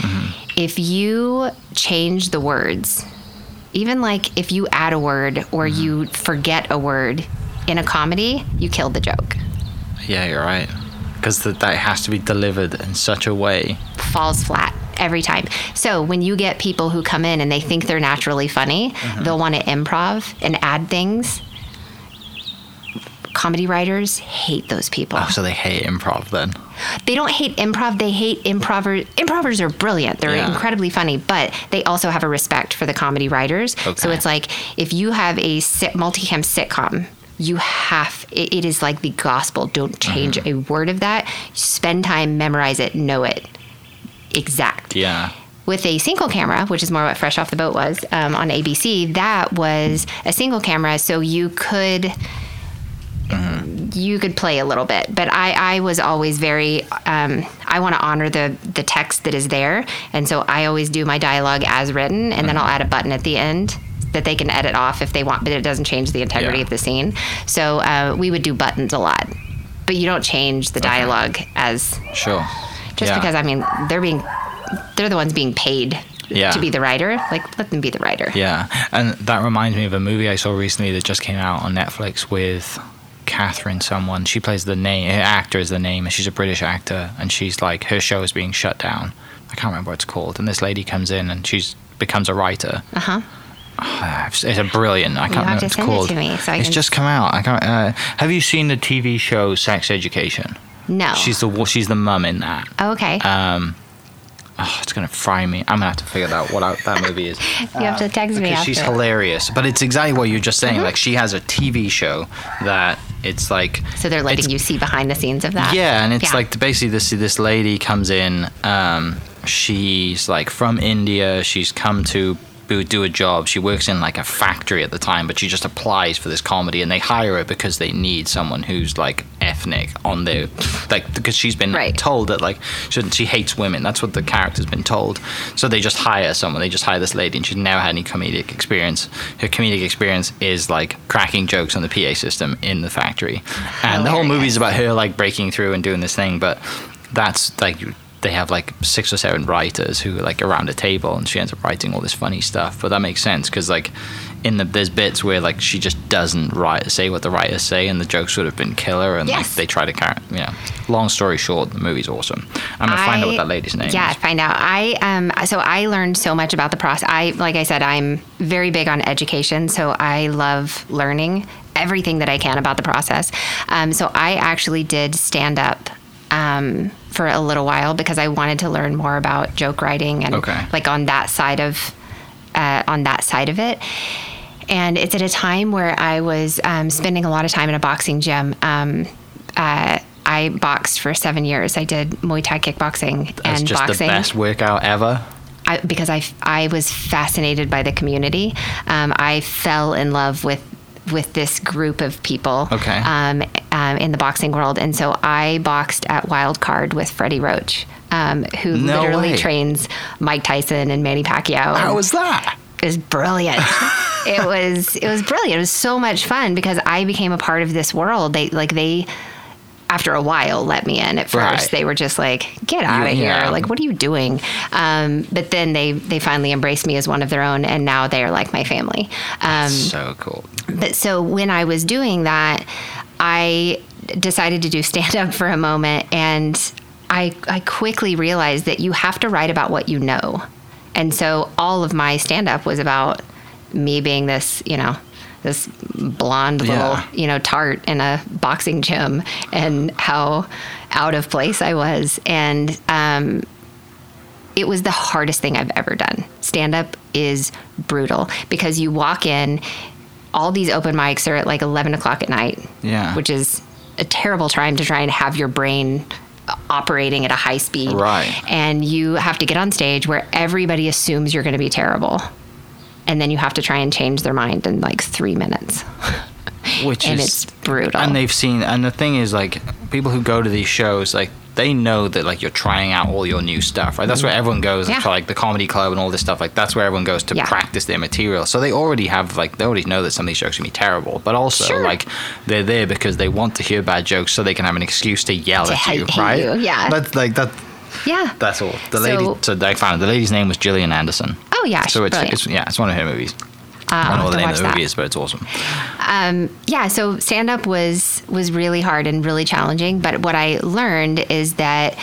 if you change the words, even like if you add a word or you forget a word in a comedy, you killed the joke. Yeah, you're right. Because that has to be delivered in such a way. falls flat every time. So when you get people who come in and they think they're naturally funny, they'll want to improv and add things. Comedy writers hate those people. Oh, so they hate improv then. They don't hate improv, they hate improvers. Improvers are brilliant. They're Yeah. incredibly funny, but they also have a respect for the comedy writers. Okay. So it's like if you have a sit- multicam sitcom, you have it, it is like the gospel. Don't change Mm-hmm. a word of that. Spend time, memorize it, know it. Exact Yeah. with a single camera, which is more what Fresh Off the Boat was um, on ABC, that was a single camera, so you could you could play a little bit. But I, I was always very um, I want to honor the the text that is there, and so I always do my dialogue as written, and then I'll add a button at the end that they can edit off if they want, but it doesn't change the integrity Yeah. of the scene. So uh, we would do buttons a lot, but you don't change the dialogue as Sure. Just Yeah. because I mean they're being they're the ones being paid Yeah. to be the writer. Like let them be the writer. Yeah, and that reminds me of a movie I saw recently that just came out on Netflix with Catherine someone. She plays the name, her actor is the name, and she's a British actor, and she's like her show is being shut down. I can't remember what it's called, and this lady comes in and she's becomes a writer. Uh huh. It's it's a brilliant. I can't remember what it's it called. to me so it's can- just come out. I can't. Uh, have you seen the TV show Sex Education? No. She's the she's the mum in that. Oh, okay. Um, oh, it's gonna fry me. I'm gonna have to figure out what I, that movie is. you have to text me Because after. she's hilarious. But it's exactly what you're just Mm-hmm. saying. Like she has a TV show that it's like so they're letting you see behind the scenes of that. yeah, and it's Yeah. like basically this this lady comes in. Um, she's like from India. She's come to do- do a job. She works in like a factory at the time, but she just applies for this comedy, and they hire her because they need someone who's like ethnic on their like because she's been Right. told that like she, she hates women. That's what the character's been told. So they just hire someone. They just hire this lady, and she's never had any comedic experience. Her comedic experience is like cracking jokes on the PA system in the factory, and the oh, whole movie's about her like breaking through and doing this thing. But that's like they have like six or seven writers who are like around a table, and she ends up writing all this funny stuff. But that makes sense because like in the there's bits where like she just doesn't write say what the writers say, and the jokes would have been killer, and like they try to carry. You know, long story short, the movie's awesome. I'm gonna find out what that lady's name Yeah, is. find out. I um so I learned so much about the process. I like I said, I'm very big on education, so I love learning everything that I can about the process. Um, so I actually did stand up um, for a little while because I wanted to learn more about joke writing and Okay. like on that side of uh, on that side of it. And it's at a time where I was um, spending a lot of time in a boxing gym. Um, uh, I boxed for seven years. I did Muay Thai kickboxing That's and just boxing the best workout ever. I, because I, I was fascinated by the community. Um, I fell in love with with this group of people Okay. um, um, in the boxing world, and so I boxed at Wild Card with Freddie Roach, um, who No literally way. trains Mike Tyson and Manny Pacquiao. How was that? It was brilliant. it was it was brilliant. It was so much fun because I became a part of this world. They like they after a while let me in at first. Right. They were just like, "Get out of here. yeah. Like what are you doing?" Um, but then they they finally embraced me as one of their own and now they are like my family. Um, so cool. but so when I was doing that, I decided to do stand up for a moment and I I quickly realized that you have to write about what you know. And so all of my stand up was about me being this, you know, this blonde little, Yeah. you know, tart in a boxing gym and how out of place I was. And um, it was the hardest thing I've ever done. Stand up is brutal because you walk in, all these open mics are at like 11 o'clock at night, Yeah. which is a terrible time to try and have your brain operating at a high speed. Right. And you have to get on stage where everybody assumes you're going to be terrible. And then you have to try and change their mind in like three minutes. which and is it's brutal. and they've seen and the thing is like people who go to these shows like they know that like you're trying out all your new stuff right that's mm-hmm. where everyone goes Yeah. for like the comedy club and all this stuff like that's where everyone goes to Yeah. practice their material so they already have like they already know that some of these jokes can be terrible but also Sure. like they're there because they want to hear bad jokes so they can have an excuse to yell To at you right you, yeah. that's like that yeah. that's all the So- lady so I found it. the lady's name was Gillian Anderson Oh, yeah, so it's, it's yeah it's one of her movies Uh, I don't know what the name of the movie that. is but it's awesome yeah so stand up was was really hard and really challenging but what i learned is that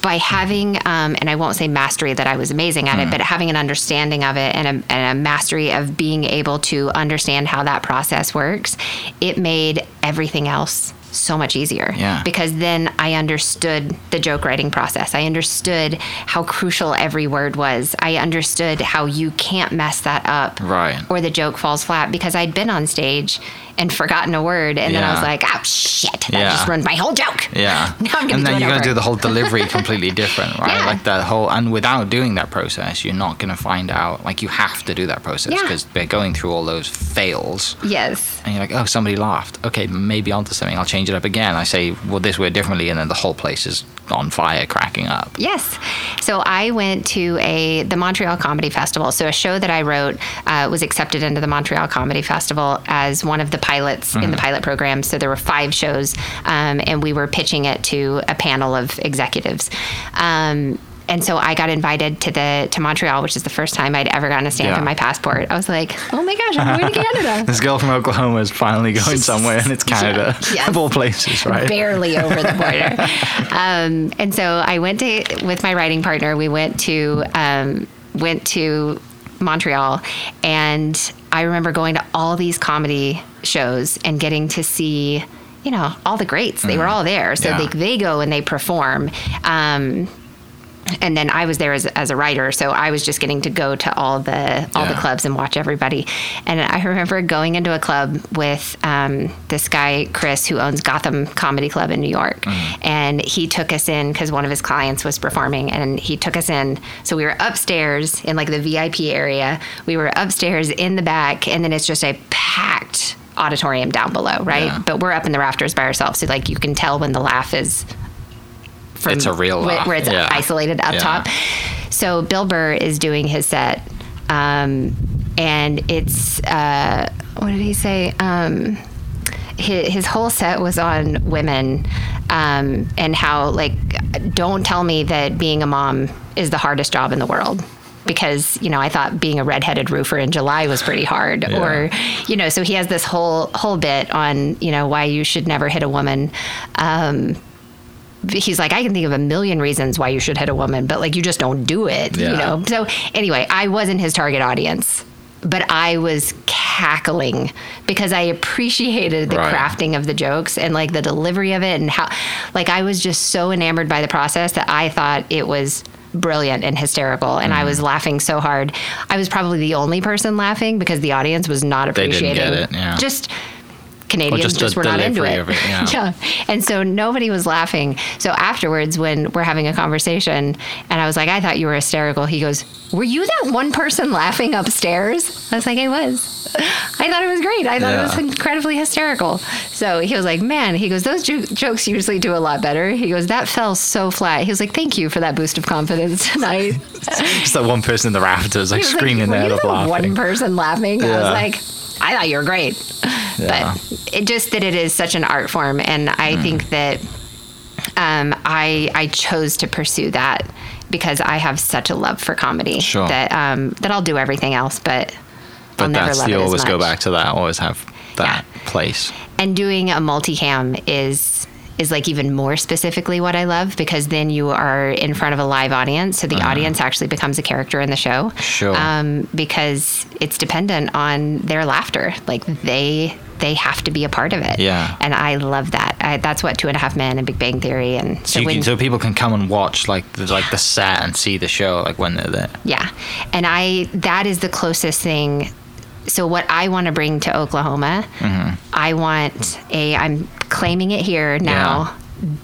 by having um, and i won't say mastery that i was amazing at it but having an understanding of it and a, and a mastery of being able to understand how that process works it made everything else so much easier Yeah. because then i understood the joke writing process i understood how crucial every word was i understood how you can't mess that up Right. or the joke falls flat because I'd been on stage and forgotten a word, and then I was like, "Oh shit, that Yeah. just ruined my whole joke." Yeah. Now I'm gonna and then you're going to do the whole delivery completely different, right? Yeah. Like that whole, and without doing that process, you're not going to find out. Like you have to do that process Yeah. because they're going through all those fails. Yes. And you're like, oh, somebody laughed. Okay, maybe onto something. I'll change it up again. I say, well, this word differently, and then the whole place is on fire, cracking up. Yes. So I went to a the Montreal Comedy Festival. So a show that I wrote uh, was accepted into the Montreal Comedy Festival as one of the pilots in the pilot program. So there were five shows, um, and we were pitching it to a panel of executives. Um, and so I got invited to the to Montreal, which is the first time I'd ever gotten a stamp Yeah. in my passport. I was like, "Oh my gosh, I'm going to Canada!" This girl from Oklahoma is finally going somewhere, and it's Canada, Yes. of all places, right? barely over the border. um, and so I went to with my writing partner. We went to um, went to Montreal, and I remember going to all these comedy shows and getting to see. You know, all the greats, they were all there. So Yeah. they, they go and they perform. Um, and then I was there as, as a writer, so I was just getting to go to all the all the clubs and watch everybody. And I remember going into a club with um, this guy Chris, who owns Gotham Comedy Club in New York, Mm-hmm. and he took us in because one of his clients was performing, and he took us in. So we were upstairs in like the VIP area. We were upstairs in the back, and then it's just a packed auditorium down below, right? Yeah. But we're up in the rafters by ourselves, so like you can tell when the laugh is from It's a real where, laugh, where it's yeah. isolated up Yeah. top. So Bill Burr is doing his set, um, and it's uh, what did he say? Um, his, his whole set was on women um, and how like don't tell me that being a mom is the hardest job in the world because you know I thought being a redheaded roofer in July was pretty hard Yeah. or you know so he has this whole whole bit on you know why you should never hit a woman um, he's like, I can think of a million reasons why you should hit a woman, but like you just don't do it, you know? So anyway, I wasn't his target audience, but I was cackling because I appreciated the Right. crafting of the jokes and like the delivery of it and how, like, I was just so enamored by the process that I thought it was brilliant and hysterical and I was Mm-hmm. laughing so hard. I was probably the only person laughing because the audience was not They didn't appreciating get it, yeah. just Canadians just just, were not into it. it, yeah. yeah. And so nobody was laughing. So afterwards, when we're having a conversation, and I was like, I thought you were hysterical. He goes, Were you that one person laughing upstairs? I was like, I was. I thought it was great. I thought it was incredibly hysterical. So he was like, Man, he goes, Those jo- jokes usually do a lot better. He goes, That fell so flat. He was like, Thank you for that boost of confidence tonight. Just that one person in the rafters, like screaming like, their Were head you off the laughing. one person laughing? I was like, I thought you were great. Yeah. But it just that it is such an art form, and I Mm. think that um, I I chose to pursue that because I have such a love for comedy Sure. that um, that I'll do everything else, but I'll But never that's love you it always go back to that. Always have that place. and doing a multicam is is like even more specifically what I love because then you are in front of a live audience, so the audience actually becomes a character in the show. Uh-huh. Sure. Um, because it's dependent on their laughter. Like they they have to be a part of it. Yeah. And I love that. I, that's what Two and a Half Men and Big Bang Theory and So, you when- can, so people can come and watch like the, like the set and see the show like when they're there. Yeah. And I that is the closest thing. So what I want to bring to Oklahoma, Mm-hmm. I want a I'm claiming it here now.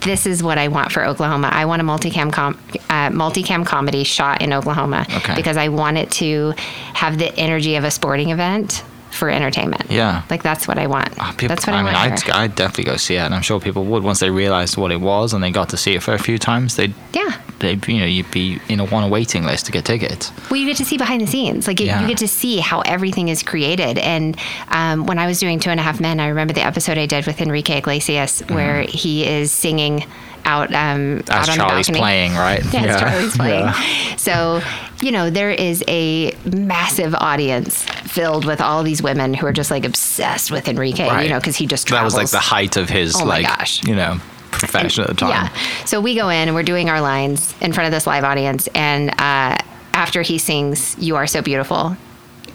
this is what I want for Oklahoma. I want a multicam com- uh, multicam comedy shot in Oklahoma Okay. because I want it to have the energy of a sporting event for entertainment. Yeah. like that's what I want. Ah, people- that's what I, I mean, want. I'd. I'd definitely go see it, and I'm sure people would once they realized what it was and they got to see it for a few times. They'd, yeah. They, you know, you'd be in a one waiting list to get tickets. Well, you get to see behind the scenes. Like Yeah. you get to see how everything is created. And um, when I was doing Two and a Half Men, I remember the episode I did with Enrique Iglesias where he is singing out um, Mm-hmm. As out on Charlie's the balcony. playing, right? Yeah, as Charlie's playing. Yeah. So, you know, there is a massive audience filled with all these women who are just like obsessed with Enrique, Right. you know, because he just travels. That was like the height of his, Oh like, gosh. you know, profession at the time. Yeah. So we go in and we're doing our lines in front of this live audience. And uh, after he sings, You Are So Beautiful,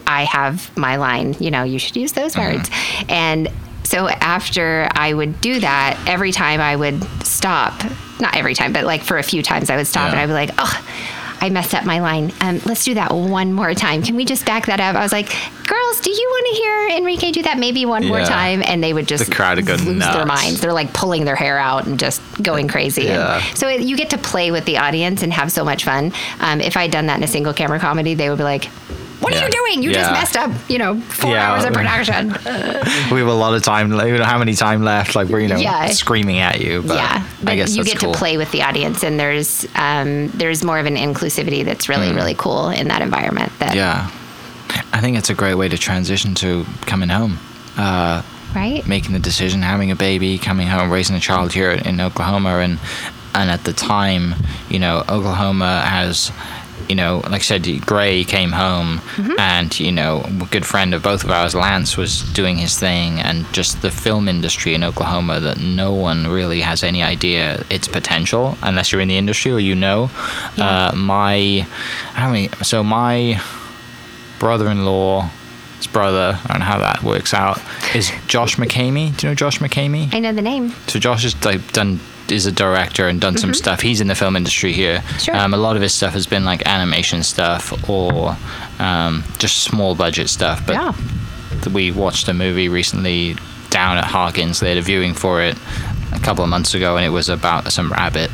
I have my line, you know, you should use those Mm-hmm. words. And so after I would do that, every time I would stop, not every time, but like for a few times I would stop Yeah. and I'd be like, oh, I messed up my line. Um, let's do that one more time. Can we just back that up? I was like, girls, do you want to hear Enrique do that maybe one more time? And they would just The crowd would go lose their minds. They're like pulling their hair out and just going crazy. And so it, you get to play with the audience and have so much fun. Um, if I'd done that in a single camera comedy, they would be like, "What are you doing? You just messed up. You know, four Yeah. hours of production." We have a lot of time. We don't know how many time left. Like we're you know Yeah. screaming at you. But yeah, I but guess you get cool. to play with the audience, and there's um, there's more of an inclusivity that's really really cool in that environment. That Mm. Yeah, I think it's a great way to transition to coming home. Uh, right. making the decision, having a baby, coming home, raising a child here in Oklahoma, and and at the time, you know, Oklahoma has, you know, like I said, Gray came home, Mm-hmm. and you know, a good friend of both of ours, Lance, was doing his thing, and just the film industry in Oklahoma that no one really has any idea its potential unless you're in the industry or you know. Uh, my, how many? So my brother-in-law. His brother, I don't know how that works out, is Josh McCamey. Do you know Josh McCamey? I know the name. So Josh has like done is a director and done some stuff. He's in the film industry here. Mm-hmm. Sure. Um, a lot of his stuff has been like animation stuff or um, just small budget stuff. But Yeah. we watched a movie recently down at Harkins. They had a viewing for it a couple of months ago, and it was about some rabbit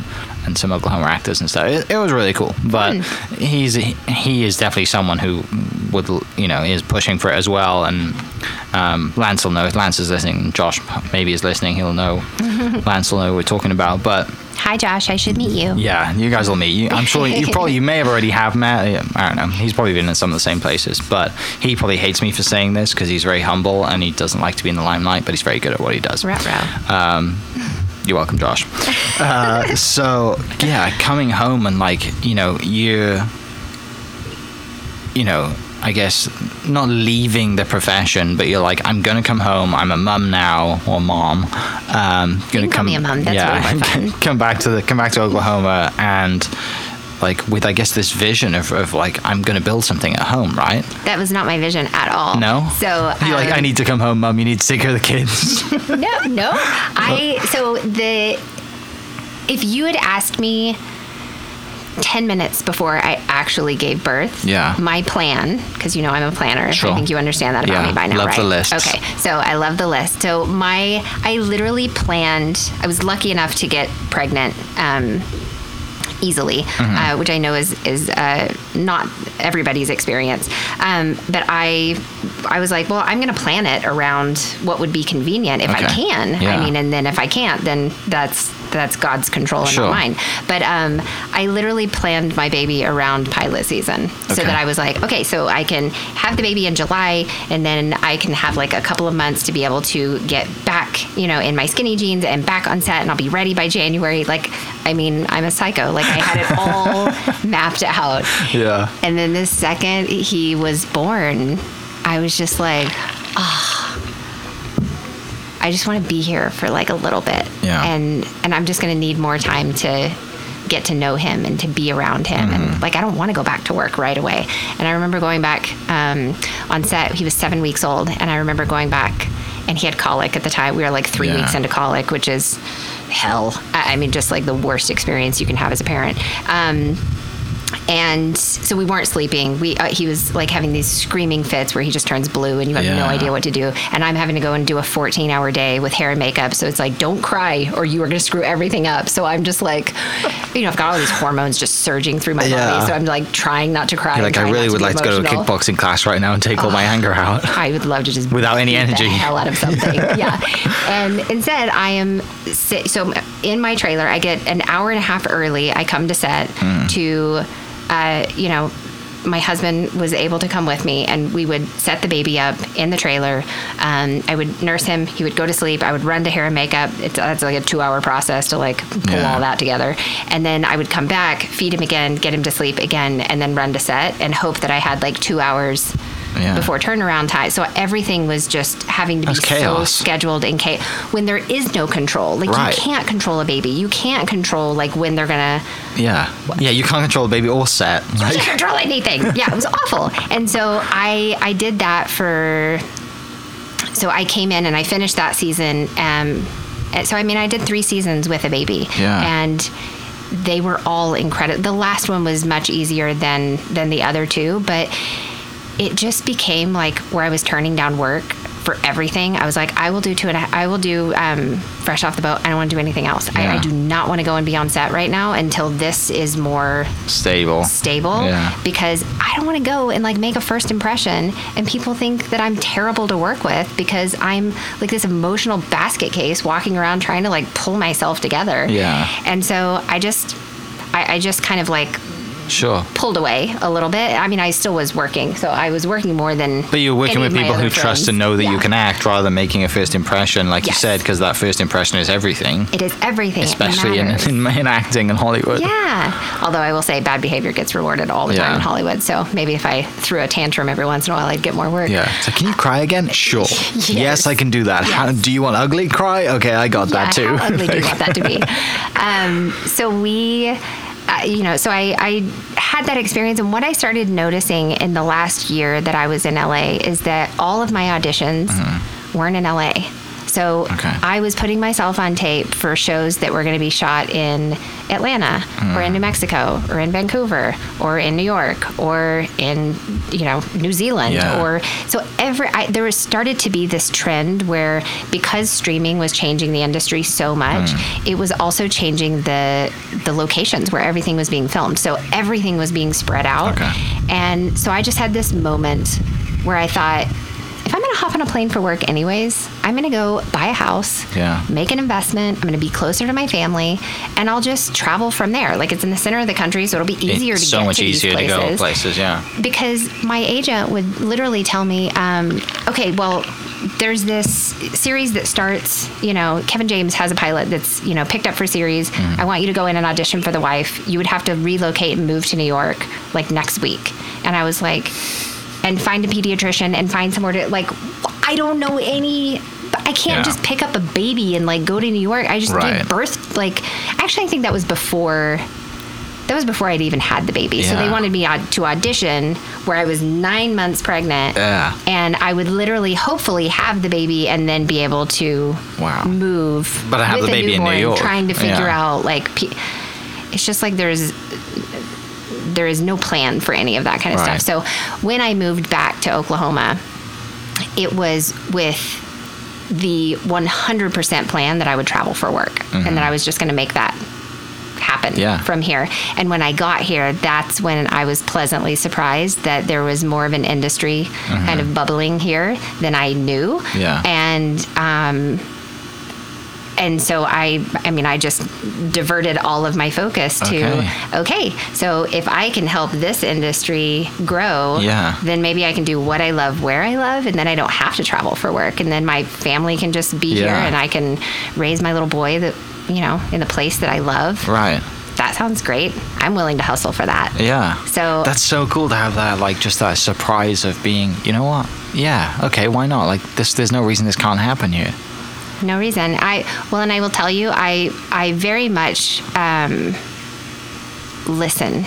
and some Oklahoma actors and stuff. It, it was really cool. But he's he is definitely someone who would you know is pushing for it as well. And um, Lance will know if Lance is listening. Josh maybe is listening. He'll know. Lance will know what we're talking about. But Hi, Josh. I should meet you. yeah, you guys will meet. You, I'm sure you probably you may have already have met. I don't know. He's probably been in some of the same places, but he probably hates me for saying this because he's very humble and he doesn't like to be in the limelight. But he's very good at what he does. Ruh-roh. Um, you're welcome, Josh. Uh, so yeah, coming home and like you know you, you know, I guess not leaving the profession, but you're like, I'm gonna come home. I'm a mum now or mom. Um, gonna can call come. me a mum, that's yeah, way more fun. come back to the come back to Oklahoma and like with I guess this vision of, of like I'm gonna build something at home, right? That was not my vision at all. No. So You're like, um, I need to come home, mum. You need to take care of the kids. no, no. I so the if you had asked me 10 minutes before I actually gave birth, Yeah. my plan, because you know I'm a planner, Sure. I think you understand that about Yeah, me by now, love right? the lists. Okay, so I love the list. So my, I literally planned, I was lucky enough to get pregnant. Um, easily, Mm-hmm. uh, which I know is is uh, not everybody's experience. Um, but I I was like, well, I'm going to plan it around what would be convenient if I can. Yeah. I mean, and then if I can't, then that's that's God's control and Sure. not mine. But um, I literally planned my baby around pilot season, so Okay. that I was like, okay, so I can have the baby in July, and then I can have like a couple of months to be able to get back, you know, in my skinny jeans and back on set, and I'll be ready by January. Like, I mean, I'm a psycho. Like, I had it all mapped out. yeah. And then the second he was born, I was just like, ah, I just want to be here for like a little bit. Yeah. And and I'm just gonna need more time to get to know him and to be around him. Mm-hmm. And like I don't want to go back to work right away. And I remember going back um, on set. He was seven weeks old, and I remember going back, and he had colic at the time. We were like three Yeah. weeks into colic, which is hell. I I mean, just like the worst experience you can have as a parent. Um, and so we weren't sleeping. We uh, he was like having these screaming fits where he just turns blue and you have no idea what to do. And I'm having to go and do a 14 hour day with hair and makeup. So it's like, don't cry or you are going to screw everything up. So I'm just like, you know, I've got all these hormones just surging through my Yeah. body. So I'm like trying not to cry. You're like, I really would be like to go to a kickboxing class right now and take all my anger out. I would love to just Without any energy. hell out of something. yeah. And instead, I am si- so in my trailer. I get an hour and a half early. I come to set Hmm. to, uh, you know. My husband was able to come with me, and we would set the baby up in the trailer. Um, I would nurse him. He would go to sleep. I would run to hair and makeup. It's that's like a two-hour process to like pull Yeah. all that together, and then I would come back, feed him again, get him to sleep again, and then run to set, and hope that I had like two hours Yeah. before turnaround time. So everything was just having to That's be chaos. so scheduled in case when there is no control. Like Right. you can't control a baby. You can't control like when they're gonna Yeah. Yeah, you can't control a baby or set. you Like, can't control anything. Yeah, it was awful. And so I I did that for so I came in and I finished that season. Um, and so I mean I did three seasons with a baby. Yeah. And they were all incredible. The last one was much easier than than the other two, but it just became like where I was turning down work for everything. I was like, I will do two and a, I will do um, fresh off the boat. I don't want to do anything else. I, I do not want to go and be on set right now until this is more stable. stable Yeah. because I don't want to go and like make a first impression and people think that I'm terrible to work with because I'm like this emotional basket case walking around trying to like pull myself together. Yeah. And so I just I, I just kind of like Sure. pulled away a little bit. I mean, I still was working, so I was working more than. But you're working with people who trust and know that you can act rather than making a first impression, like you said, because that first impression is everything, It is everything. Especially in, in, in acting in Hollywood. Yeah. Although I will say bad behavior gets rewarded all the time in Hollywood. So maybe if I threw a tantrum every once in a while, I'd get more work. Yeah. So can you cry again? Sure. Yes, Yes. I can do that. How, Yes. do you want ugly cry? Okay, I got that too. How ugly do you want that to be? Um, so we, you know, so I, I had that experience, and what I started noticing in the last year that I was in LA is that all of my auditions mm-hmm. weren't in LA. So. Okay. I was putting myself on tape for shows that were going to be shot in Atlanta or Mm. in New Mexico or in Vancouver or in New York or in you know New Zealand Yeah. or so every I, there was started to be this trend where because streaming was changing the industry so much, Hmm. it was also changing the the locations where everything was being filmed. So everything was being spread out, Okay. and so I just had this moment where I thought. Going to hop on a plane for work anyways, I'm going to go buy a house, Yeah. make an investment. I'm going to be closer to my family, and I'll just travel from there. Like it's in the center of the country, so it'll be easier It's to so get much to these easier to places go places, yeah. because my agent would literally tell me, um, okay, well, there's this series that starts, you know, Kevin James has a pilot that's, you know, picked up for series. Mm-hmm. I want you to go in and audition for the wife. You would have to relocate and move to New York like next week. And I was like, and find a pediatrician and find somewhere to, like, I don't know any. I can't Yeah. just pick up a baby and like go to New York. I just Right. did birth. Like, actually, I think that was before that was before I'd even had the baby. So they wanted me to audition where I was nine months pregnant. Yeah. And I would literally, hopefully, have the baby and then be able to Wow. move. But I have with the a baby in New York. Trying to figure Yeah. out like, pe- it's just like there's there is no plan for any of that kind of Right. stuff. So when I moved back to Oklahoma, it was with the 100% plan that I would travel for work and that I was just going to make that happen Mm-hmm. Yeah. from here. And when I got here, that's when I was pleasantly surprised that there was more of an industry kind of bubbling here than I knew. Mm-hmm. Yeah. And um and so I I mean I just diverted all of my focus to Okay. okay, so if I can help this industry grow, Yeah. then maybe I can do what I love where I love and then I don't have to travel for work and then my family can just be here and I can raise my little boy that you know in the place that I love. Right. That sounds great. I'm willing to hustle for that. Yeah. So- that's so cool to have that, like, just that surprise of being, you know what? Yeah. Okay. Why not? Like, this. There's no reason this can't happen here. No reason. I well, and I will tell you, I I very much um, listen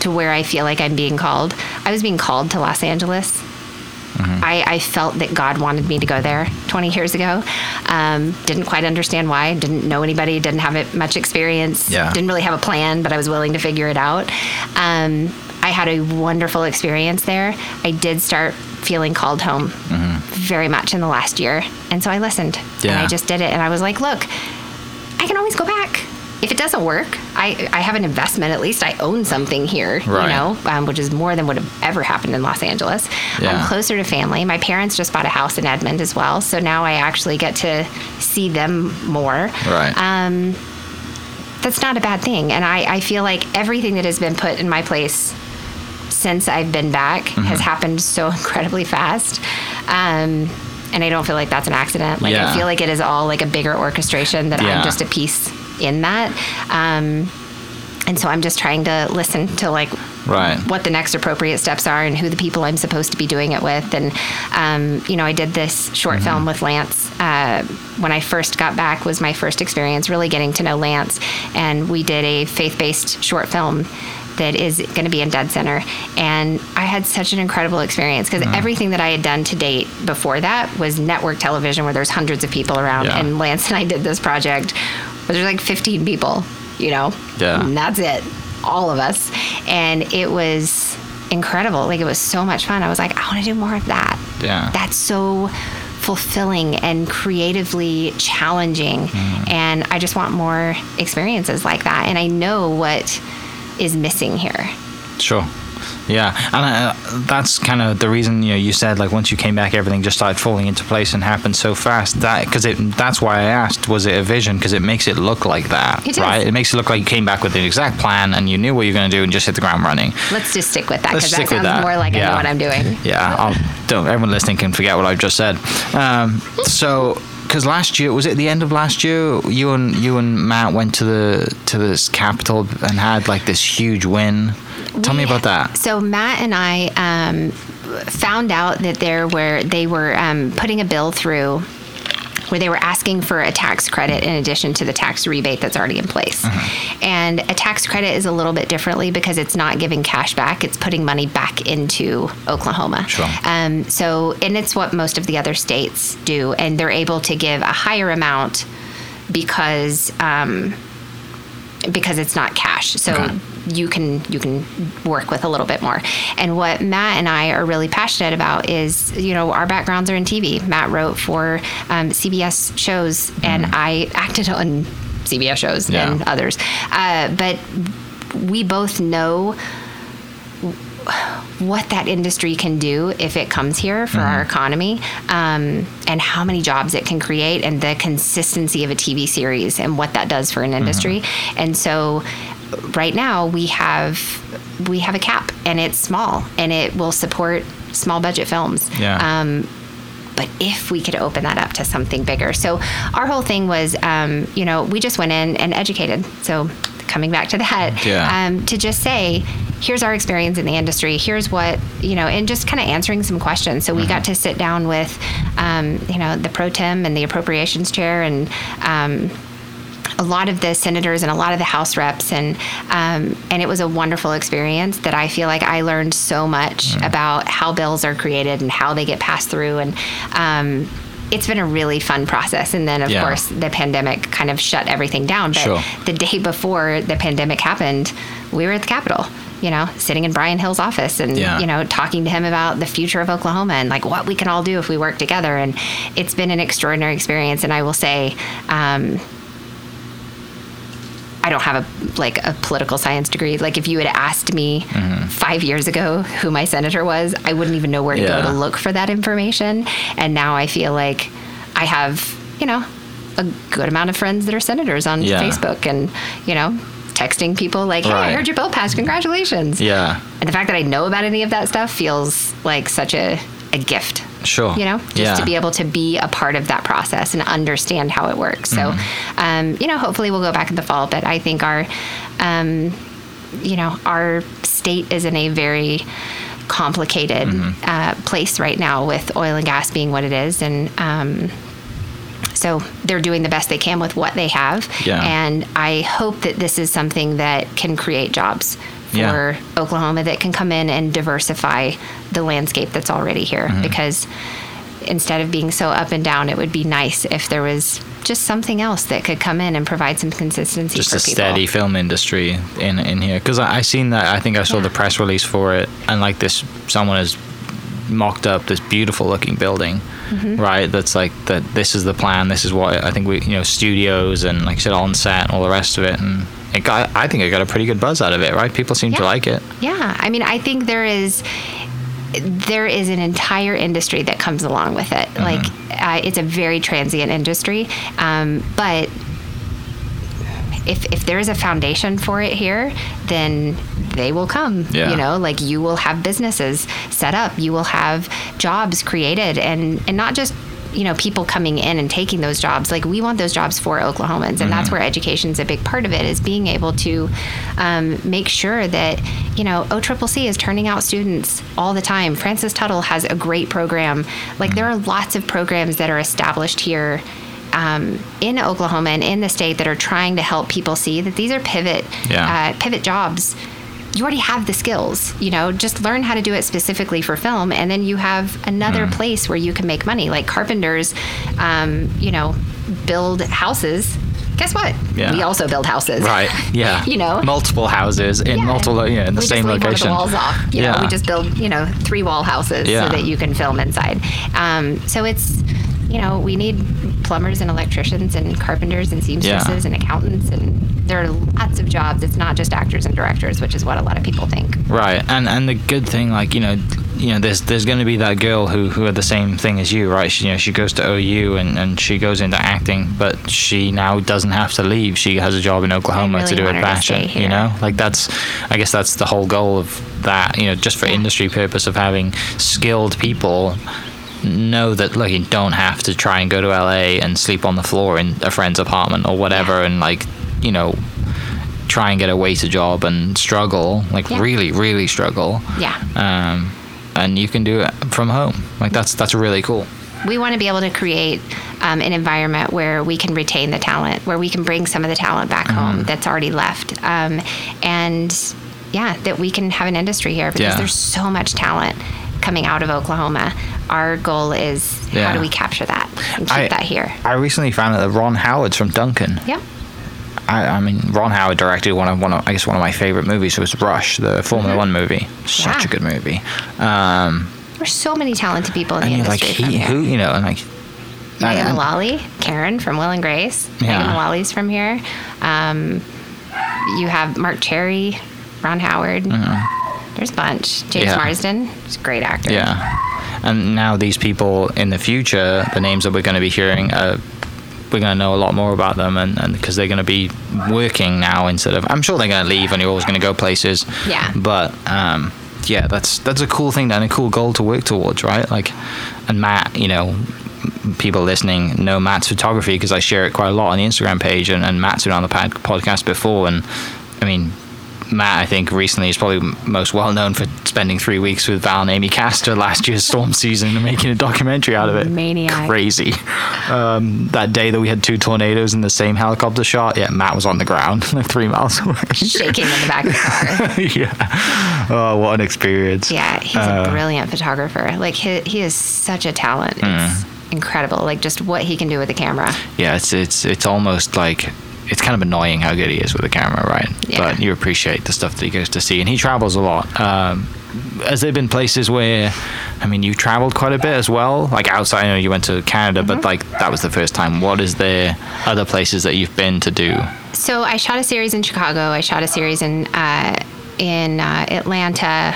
to where I feel like I'm being called. I was being called to Los Angeles. I, I felt that God wanted me to go there 20 years ago. Um, didn't quite understand why. Didn't know anybody. Didn't have it, much experience. Yeah. Didn't really have a plan, but I was willing to figure it out. Um, I had a wonderful experience there. I did start feeling called home very much in the last year, and so I listened. And I just did it, and I was like, look. I can always go back. If it doesn't work, I, I have an investment. At least I own something here, Right. you know, um, which is more than would have ever happened in Los Angeles. Yeah. I'm closer to family. My parents just bought a house in Edmond as well, so now I actually get to see them more. Right. Um, that's not a bad thing, and I, I feel like everything that has been put in my place since I've been back Mm-hmm. has happened so incredibly fast. Um, and I don't feel like that's an accident. Like Yeah. I feel like it is all like a bigger orchestration that Yeah. I'm just a piece in that. Um, and so I'm just trying to listen to like Right. what the next appropriate steps are and who the people I'm supposed to be doing it with. And, um, you know, I did this short film with Lance uh, when I first got back was my first experience really getting to know Lance. And we did a faith-based short film that is going to be in Dead Center. And I had such an incredible experience because everything that I had done to date before that was network television where there's hundreds of people around. Yeah. And Lance and I did this project where there's like 15 people, you know? Yeah. And that's it. All of us. And it was incredible. Like it was so much fun. I was like, I want to do more of that. Yeah. That's so fulfilling and creatively challenging. Mm. And I just want more experiences like that. And I know what is missing here. Sure. Yeah, and uh, that's kind of the reason you know you said like once you came back, everything just started falling into place and happened so fast. That because it that's why I asked, was it a vision? Because it makes it look like that, It right? It makes it look like you came back with the exact plan and you knew what you were going to do and just hit the ground running. Let's just stick with that because that sounds that. more like I know what I'm doing. Yeah, I'll, don't everyone listening can forget what I've just said. Um, so, because last year was it the end of last year? You and you and Matt went to the to this capital and had like this huge win. Tell me about that. So Matt and I um, found out that there were they were um, putting a bill through where they were asking for a tax credit in addition to the tax rebate that's already in place. Uh-huh. And a tax credit is a little bit differently because it's not giving cash back; it's putting money back into Oklahoma. Sure. Um, so, and it's what most of the other states do, and they're able to give a higher amount because. Um, because it's not cash. So Okay. You can you can work with a little bit more. And what Matt and I are really passionate about is you know our backgrounds are in TV. Matt wrote for um, CBS shows, and I acted on CBS shows Yeah. and others. Uh, but we both know what that industry can do if it comes here for our economy um, and how many jobs it can create and the consistency of a TV series and what that does for an industry. And so right now we have we have a cap and it's small and it will support small budget films. Yeah. Um, but if we could open that up to something bigger. So our whole thing was, um, you know, we just went in and educated. So coming back to that, Yeah. um, to just say, here's our experience in the industry. Here's what, you know, and just kind of answering some questions. So we got to sit down with, um, you know, the pro tem and the appropriations chair and, um, a lot of the senators and a lot of the House reps, and um, and it was a wonderful experience that I feel like I learned so much about how bills are created and how they get passed through, and um, it's been a really fun process. And then of Yeah. course the pandemic kind of shut everything down. But Sure. the day before the pandemic happened, we were at the Capitol. You know, sitting in Brian Hill's office and, Yeah. you know, talking to him about the future of Oklahoma and like what we can all do if we work together. And it's been an extraordinary experience. And I will say, um, I don't have a like a political science degree. Like if you had asked me mm-hmm. five years ago who my senator was, I wouldn't even know where to Yeah. go to look for that information. And now I feel like I have, you know, a good amount of friends that are senators on Yeah. Facebook and, you know, texting people like, hey, I heard your bill passed. Congratulations. Yeah. And the fact that I know about any of that stuff feels like such a, a gift. Sure. You know, just Yeah. to be able to be a part of that process and understand how it works. So, Mm-hmm. um, you know, hopefully we'll go back in the fall, but I think our, um, you know, our state is in a very complicated Mm-hmm. uh, place right now with oil and gas being what it is. And, um, so they're doing the best they can with what they have. Yeah. And I hope that this is something that can create jobs for Yeah. Oklahoma that can come in and diversify the landscape that's already here Mm-hmm. because instead of being so up and down, it would be nice if there was just something else that could come in and provide some consistency just a people. steady film industry in in here because I, I seen that I think I saw Yeah. the press release for it and like this someone has mocked up this beautiful looking building Mm-hmm. right that's like that this is the plan this is what I think we you know studios and like I said on set and all the rest of it and it got I think it got a pretty good buzz out of it right people seem to like it Yeah, I mean, I think there is there is an entire industry that comes along with it. Mm-hmm. Like, uh, it's a very transient industry, um, but if if there is a foundation for it here, then they will come. Yeah. You know, like you will have businesses set up, you will have jobs created, and and not just you know people coming in and taking those jobs like we want those jobs for oklahomans and that's where education is a big part of it is being able to um, make sure that you know occc is turning out students all the time francis tuttle has a great program like there are lots of programs that are established here um, in Oklahoma and in the state that are trying to help people see that these are pivot Yeah. uh, pivot jobs. You already have the skills, you know. Just learn how to do it specifically for film, and then you have another Mm. place where you can make money. Like carpenters, um, you know, build houses. Guess what? Yeah. We also build houses. right yeah You know? multiple houses in Yeah. multiple yeah in the we same location One of the walls off. You yeah know, we just build, you know, three wall houses Yeah. so that you can film inside. Um, so it's, you know, we need plumbers and electricians and carpenters and seamstresses and accountants and there are lots of jobs. It's not just actors and directors, which is what a lot of people think. Right, and and the good thing, like you know, you know, there's there's going to be that girl who who had the same thing as you, right? She, you know, she goes to OU and and she goes into acting, but she now doesn't have to leave. She has a job in Oklahoma really to do her passion. You know, like that's, I guess that's the whole goal of that. You know, just for Yeah. industry purpose of having skilled people know that like you don't have to try and go to LA and sleep on the floor in a friend's apartment or whatever and like you know try and get a waiter job and struggle like Yeah. really really struggle Yeah. um, and you can do it from home like that's that's really cool we want to be able to create um, an environment where we can retain the talent, where we can bring some of the talent back Mm-hmm. home that's already left, um, and yeah, that we can have an industry here because Yeah. there's so much talent coming out of Oklahoma. Our goal is Yeah. how do we capture that and keep I- that here? I recently found out that Ron Howard's from Duncan Yep. I, I mean Ron Howard directed one of one of I guess one of my favorite movies was Rush the Formula One movie such Mm-hmm. Yeah. a good movie um, There's so many talented people in the you're like he who you know and like Megan Mullally, Karen from Will and Grace. Yeah. Megan Mullally's from here. Um, you have Marc Cherry, Ron Howard. There's a bunch. James. Yeah. Marsden, he's a great actor. Yeah. And now these people in the future, the names that we're going to be hearing, uh, we're going to know a lot more about them, and because they're going to be working now instead of. I'm sure they're going to leave, and you're always going to go places. Yeah. But um, yeah, that's that's a cool thing and a cool goal to work towards, right? Like, and Matt, you know. People listening know Matt's photography because I share it quite a lot on the Instagram page, and, and Matt's been on the pod- podcast before. And I mean, Matt, I think recently is probably most well known for spending three weeks with Val and Amy Castor last year's storm season and making a documentary out of it. Maniac. Crazy. Um, that day that we had two tornadoes in the same helicopter shot, yeah, Matt was on the ground, like three miles away. Shaking in the back of the car. yeah. Oh, what an experience. Yeah, he's Uh, a brilliant photographer. Like he, he is such a talent. It's Mm. incredible. Like just what he can do with the camera. Yeah, it's it's it's almost like it's kind of annoying how good he is with the camera, right? Yeah. But you appreciate the stuff that he goes to see, and he travels a lot. Um, has there been places where, I mean, you traveled quite a bit as well, like outside? I know you went to Canada, but Mm-hmm. like that was the first time. What is there other places that you've been to do? So I shot a series in Chicago. I shot a series in uh, in uh, Atlanta.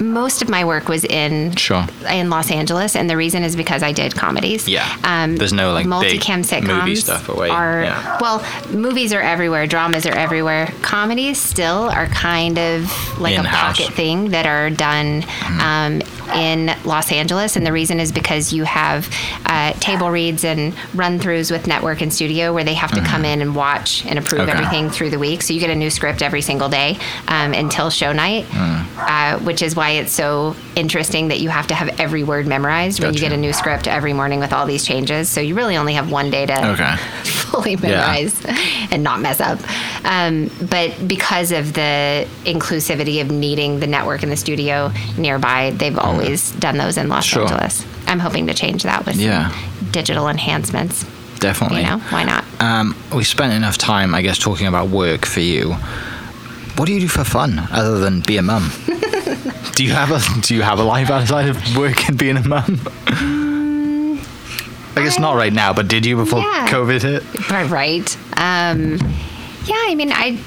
Most of my work was in Sure. in Los Angeles, and the reason is because I did comedies. Yeah. Um, There's no, like, big multicam sitcoms movie stuff away. Are Yeah. well, movies are everywhere. Dramas are everywhere. Comedies still are kind of like In-house. a pocket thing that are done Mm-hmm. um, in Los Angeles, and the reason is because you have uh, table reads and run throughs with network and studio where they have to come in and watch and approve Mm-hmm. Okay. everything through the week. So you get a new script every single day um, until show night, Mm. uh, which is why it's so interesting that you have to have every word memorized when you get a new script every morning with all these changes. So you really only have one day to Okay. fully memorize and not mess up. Um, but because of the inclusivity of needing the network and the studio nearby, they've always done those in Los Mm. Sure. Angeles. I'm hoping to change that with Yeah. digital enhancements. Definitely. You know, why not? Um, we spent enough time, I guess, talking about work for you. What do you do for fun other than be a mum? do you have a Do you have a life outside of work and being a mum? I guess not right now, but did you before Yeah. COVID hit? Right, right. Um, yeah, I mean, I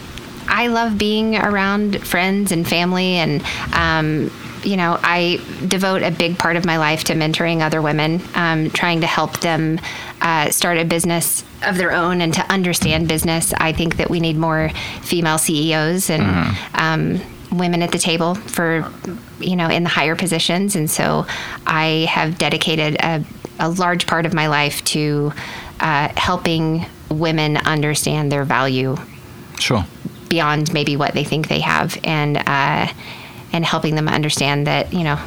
I love being around friends and family, and um, you know, I devote a big part of my life to mentoring other women, um, trying to help them uh, start a business of their own and to understand business. I think that we need more female CEOs and. Um, women at the table for you know in the higher positions and so i have dedicated a, a large part of my life to uh, helping women understand their value Sure. beyond maybe what they think they have and uh, and helping them understand that you know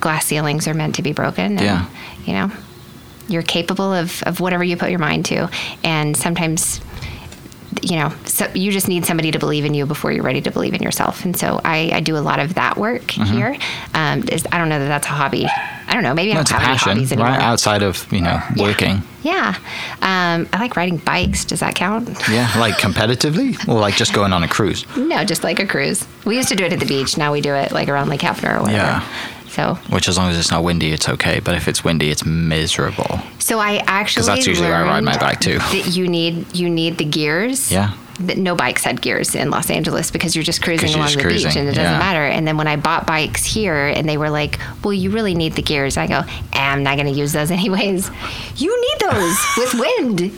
glass ceilings are meant to be broken and, Yeah. you know you're capable of, of whatever you put your mind to and sometimes you know so you just need somebody to believe in you before you're ready to believe in yourself and so i, I do a lot of that work Mm-hmm. here um, is, i don't know that that's a hobby i don't know maybe i That's don't a have any passion, hobbies anymore right? Outside of you know working. yeah um, i like riding bikes does that count Yeah, like competitively, or like just going on a cruise. No, just like a cruise. We used to do it at the beach. Now we do it like around Lake Hefner or whatever. Yeah. So, Which, as long as it's not windy, it's okay. But if it's windy, it's miserable. so I actually because that's usually where I ride my bike, too. That you need you need the gears. Yeah. That no bikes had gears in Los Angeles because you're just cruising you're along just the beach and it doesn't matter. And then when I bought bikes here and they were like, "Well, you really need the gears," I go, "Eh, "I'm not going to use those anyways." You need those with wind.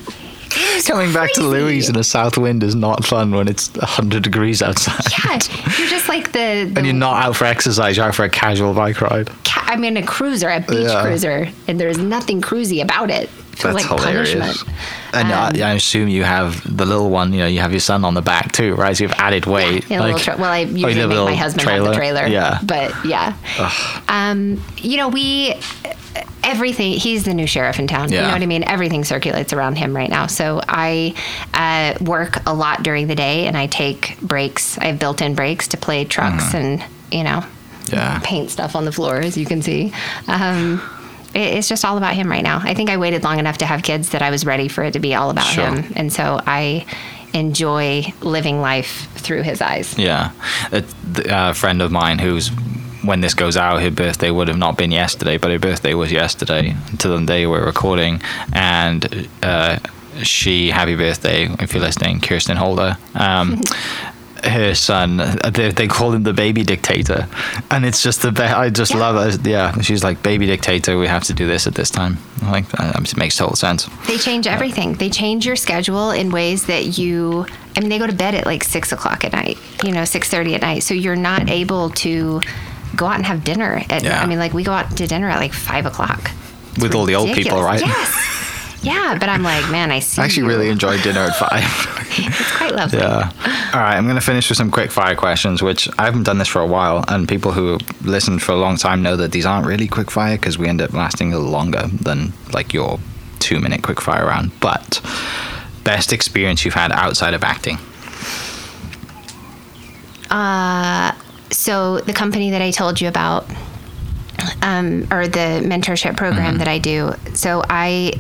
Coming back to crazy. Louise in a south wind is not fun when it's 100 degrees outside. Yeah, you're just like the, the And you're not out for exercise, you're out for a casual bike ride. ca- I'm in a cruiser, a beach Yeah. cruiser, and there's nothing cruisy about it. That's like hilarious. punishment. And Um, I, I assume you have the little one, you know, you have your son on the back too, right? So you've added weight. A little tra- well, I oh, usually a make my husband have the trailer. Yeah. But yeah. Um, you know, we, everything, he's the new sheriff in town. You know what I mean? Everything circulates around him right now. So I uh, work a lot during the day and I take breaks. I have built in breaks to play trucks Mm-hmm. and, you know, Yeah. paint stuff on the floor, as you can see. Um, it's just all about him right now. I think I waited long enough to have kids that I was ready for it to be all about Sure. him. And so I enjoy living life through his eyes. Yeah. A, a friend of mine who's, when this goes out, her birthday would have not been yesterday, but her birthday was yesterday to the day we're recording. And uh, she, happy birthday, if you're listening, Kirsten Holder. Um, her son, they, they call him the baby dictator, and it's just the best. I just Yeah. love it. Yeah, she's like baby dictator. We have to do this at this time. I'm like that it makes total sense. They change everything. They change your schedule in ways that you. I mean, they go to bed at like six o'clock at night. You know, six thirty at night. So you're not able to go out and have dinner. At, Yeah. I mean, like we go out to dinner at like five o'clock. It's With all the old people, right? Yes. Yeah, but I'm like, man, I see. I actually you. really enjoyed dinner at five. It's quite lovely. Yeah. All right, I'm going to finish with some quick fire questions, which I haven't done this for a while, and people who have listened for a long time know that these aren't really quick fire because we end up lasting a little longer than like your two minute quick fire round. But best experience you've had outside of acting? so the company that I told you about, um, or the mentorship program that I do. So I,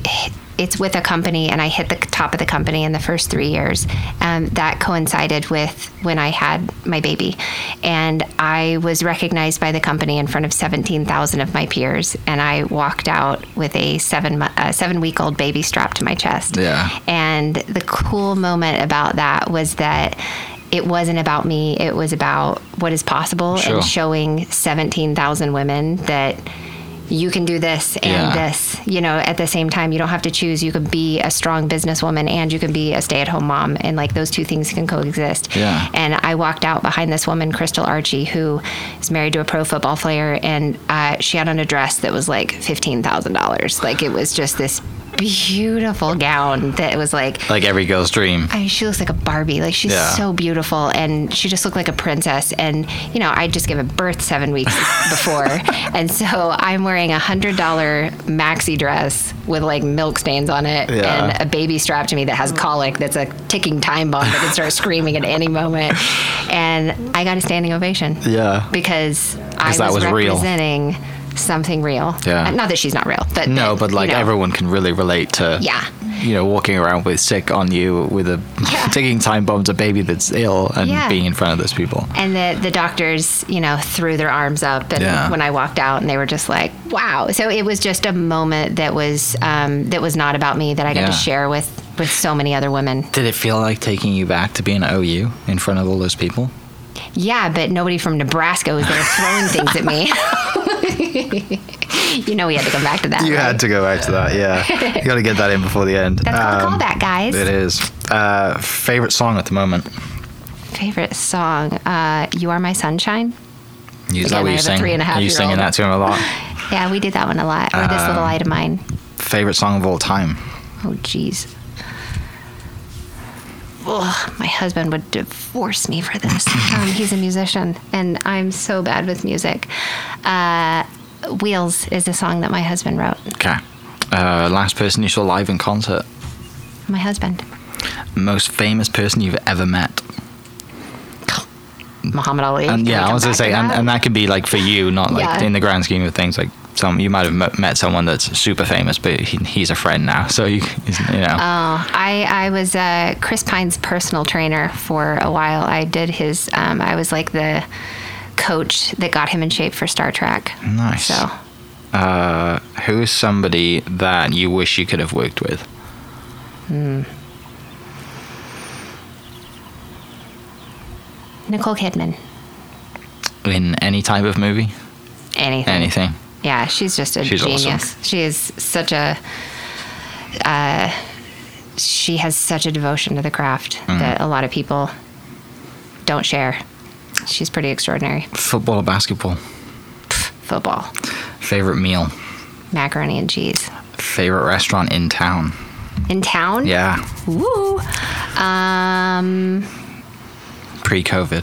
it's with a company, and I hit the top of the company in the first three years. Um, that coincided with when I had my baby, and I was recognized by the company in front of seventeen thousand of my peers, and I walked out with a seven uh, seven week old baby strapped to my chest. Yeah. And the cool moment about that was that it wasn't about me, it was about what is possible Sure. and showing 17,000 women that you can do this and Yeah. this. You know, at the same time, you don't have to choose. You can be a strong businesswoman and you can be a stay at home mom. And like those two things can coexist. Yeah. And I walked out behind this woman, Crystal Archie, who is married to a pro football player. And uh, she had on a dress that was like $15,000. Like it was just this beautiful gown that was like Like every girl's dream. I mean, she looks like a Barbie. Like she's Yeah. so beautiful, and she just looked like a princess. And you know, I just given birth seven weeks before, and so I'm wearing a hundred dollar maxi dress with like milk stains on it, Yeah. and a baby strapped to me that has colic. That's a ticking time bomb that can start screaming at any moment. And I got a standing ovation Yeah. because I was, was real. Something real. Yeah. Uh, Not that she's not real, but No, that, but like you know, everyone can really relate to. Yeah. You know, walking around with sick on you with a Yeah. ticking time bombs, a baby that's ill, and Yeah. being in front of those people. And the the doctors, you know, threw their arms up, and Yeah. when I walked out, and they were just like, "Wow!" So it was just a moment that was um, that was not about me that I got to share with with so many other women. Did it feel like taking you back to being an OU in front of all those people? Yeah, but nobody from Nebraska was there throwing things at me. you know, we had to come back to that. You right? Had to go back to that, yeah. you got to get that in before the end. That's called Um, a callback, guys. It is. Uh, favorite song at the moment? Favorite song? Uh, "You Are My Sunshine." Is Again, that what you sing? three and a half Are you singing old. that to him a lot? Yeah, we did that one a lot. Or this Um, little light of mine. Favorite song of all time? Oh, jeez. Ugh, my husband would divorce me for this. Um, he's a musician, and I'm so bad with music. Uh, Wheels is the song that my husband wrote. Okay. Uh, last person you saw live in concert? My husband, Most famous person you've ever met? Muhammad Ali. And yeah, I was gonna say, and, that? and that could be like for you, not like Yeah. in the grand scheme of things. Like some, you might have met- someone that's super famous, but he, he's a friend now, so you, he's, you know. Oh, I, I was uh, Chris Pine's personal trainer for a while. I did his, um, I was like the coach that got him in shape for Star Trek. Nice. So, Uh, who is somebody that you wish you could have worked with? Hmm. Nicole Kidman, In any type of movie? anything. Anything. Yeah, she's just a She's awesome. genius. She is such a. Uh, she has such a devotion to the craft Mm-hmm. that a lot of people don't share. She's pretty extraordinary. Football or basketball? Football, Favorite meal? macaroni and cheese. Favorite restaurant in town? In town? Yeah. Woo. Um, Pre COVID.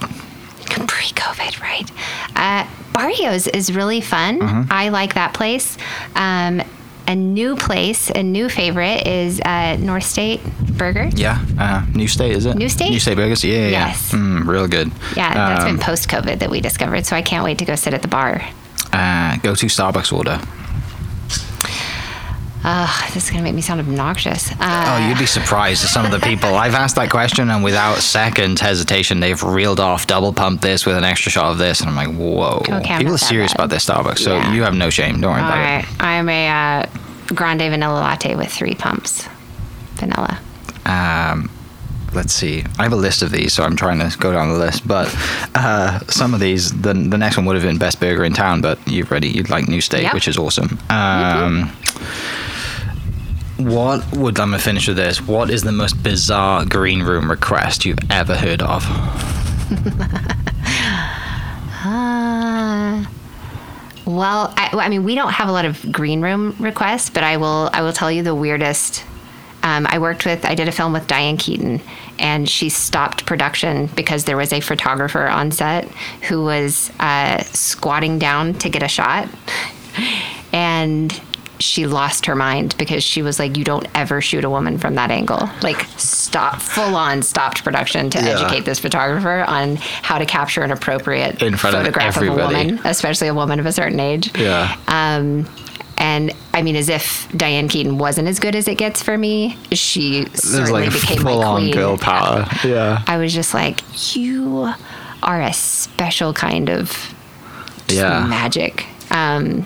pre-COVID, right? Uh, Barrios is really fun. Mm-hmm. I like that place. Um, a new place, a new favorite is uh, North State Burger. Yeah. Uh, New State, is it? New State? New State Burgers? Yeah, yeah. Yes. yeah. Mm, real good. Yeah, that's Um, been post-COVID that we discovered. So I can't wait to go sit at the bar. Uh, go to Starbucks order. Ugh, this is gonna make me sound obnoxious. Oh, Uh, you'd be surprised at some of the people. I've asked that question, and without second hesitation, they've reeled off double pump this with an extra shot of this, and I'm like, whoa. Okay, people are serious bad. about their Starbucks, so Yeah. you have no shame. Don't worry all about right, I'm a uh, grande vanilla latte with three pumps, vanilla. Um, let's see. I have a list of these, so I'm trying to go down the list. But uh, some of these, the the next one would have been best burger in town, but you've already you'd like New State, Yep. which is awesome. Um, what would I'm gonna finish with this? What is the most bizarre green room request you've ever heard of? Uh, well, I, I mean, we don't have a lot of green room requests, but I will. I will tell you the weirdest. Um, I worked with. I did a film with Diane Keaton, and she stopped production because there was a photographer on set who was uh, squatting down to get a shot, and she lost her mind because she was like, "You don't ever shoot a woman from that angle." Like, stop, full on stopped production to Yeah. educate this photographer on how to capture an appropriate front of photograph of, a woman, especially a woman of a certain age. Yeah. Um, and I mean, as if Diane Keaton wasn't as good as it gets for me, she There's certainly like became full my on queen. girl power. Yeah. I was just like, you are a special kind of Yeah. magic. Um,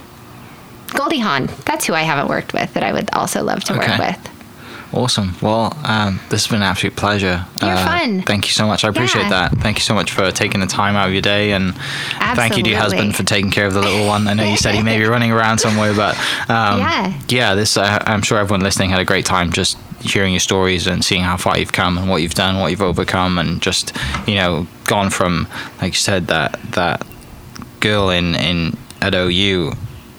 Goldie Hawn, that's who I haven't worked with that I would also love to work with. Awesome. Well, um, this has been an absolute pleasure. You're Uh, fun. Thank you so much. I appreciate Yeah. that. Thank you so much for taking the time out of your day, and thank you to your husband for taking care of the little one. I know you said he may be running around somewhere, but um, Yeah. yeah. This uh, I'm sure everyone listening had a great time just hearing your stories and seeing how far you've come and what you've done, what you've overcome, and just you know gone from like you said that that girl in in at OU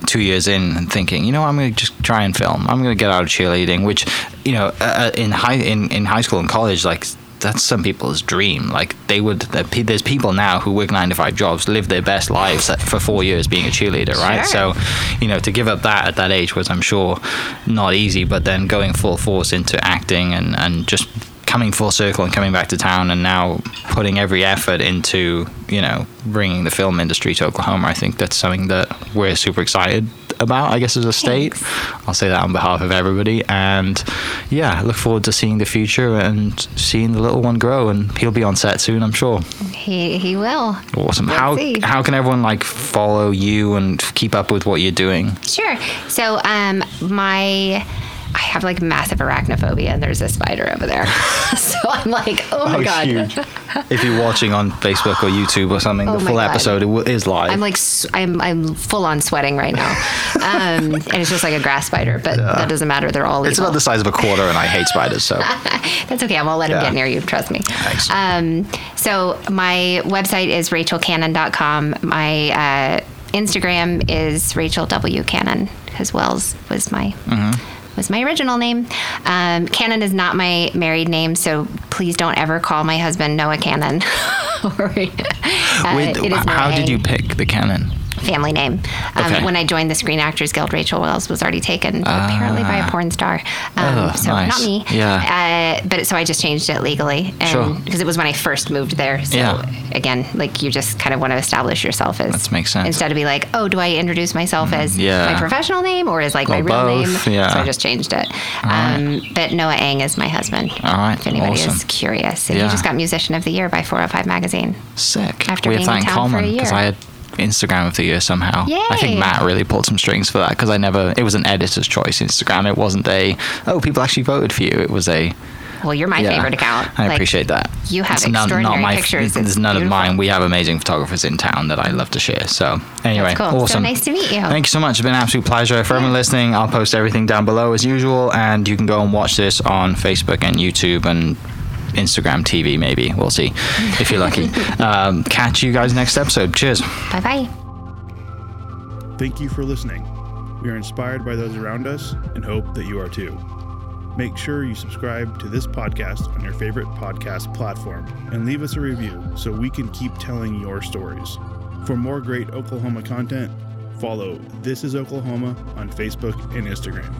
two years in and thinking, you know, I'm going to just try and film. I'm going to get out of cheerleading, which, you know, uh, in high in, in high school and college, like that's some people's dream. Like they would, there's people now who work nine to five jobs, live their best lives for four years being a cheerleader, right? Sure. So, you know, to give up that at that age was, I'm sure, not easy. But then going full force into acting and and just coming full circle and coming back to town and now putting every effort into you know bringing the film industry to Oklahoma. I think that's something that we're super excited about. I guess as a state, I'll say that on behalf of everybody. And yeah, look forward to seeing the future and seeing the little one grow. And he'll be on set soon, I'm sure. He he will. Awesome. Let's how see. how can everyone like follow you and keep up with what you're doing? Sure. So um my I have like massive arachnophobia and there's a spider over there. so I'm like, oh my god. huge. if you're watching on Facebook or YouTube or something, Oh the full God. episode it is live. I'm like I'm I'm full on sweating right now, um, and it's just like a grass spider, but that doesn't matter. They're all it's evil. about the size of a quarter, and I hate spiders. So That's okay. I won't let him Yeah. get near you. Trust me. Thanks. Um, so my website is rachelcannon.com. My uh, Instagram is Rachel W Cannon because Wells was my Mm-hmm. Was my original name. Um, Cannon is not my married name, so please don't ever call my husband Noah Cannon. Uh, Wait, it is how did you pick the Cannon? Family name. Um, Okay. When I joined the Screen Actors Guild, Rachel Wells was already taken apparently by a porn star. Um, Ah. Oh, so nice. not me. Yeah. Uh, but so I just changed it legally, and because it was when I first moved there. So Yeah. again, like you just kind of want to establish yourself as That makes sense. instead of be like, oh, do I introduce myself as yeah. my professional name or as like my real both, name? yeah. So I just changed it. Um, but Noah Ang is my husband. All right, If anybody is curious, and Yeah. he just got Musician of the Year by 405 Magazine. Sick. After we being in town for a year. I had Instagram of the year somehow. I think Matt really pulled some strings for that because I never. It was an editor's choice Instagram. It wasn't a oh people actually voted for you. It was a Well, you're my yeah. favorite account. I Like, appreciate that. you have It's none, not extraordinary my, pictures. There's It's none of mine. We have amazing photographers in town that I love to share. So anyway, cool. So awesome. nice to meet you. Thank you so much. It's been an absolute pleasure. For everyone listening, I'll post everything down below as usual, and you can go and watch this on Facebook and YouTube and. Instagram TV, maybe. We'll see if you're lucky. um, catch you guys next episode. Cheers. Bye bye. Thank you for listening. We are inspired by those around us and hope that you are too. Make sure you subscribe to this podcast on your favorite podcast platform and leave us a review so we can keep telling your stories. For more great Oklahoma content, follow This is Oklahoma on Facebook and Instagram.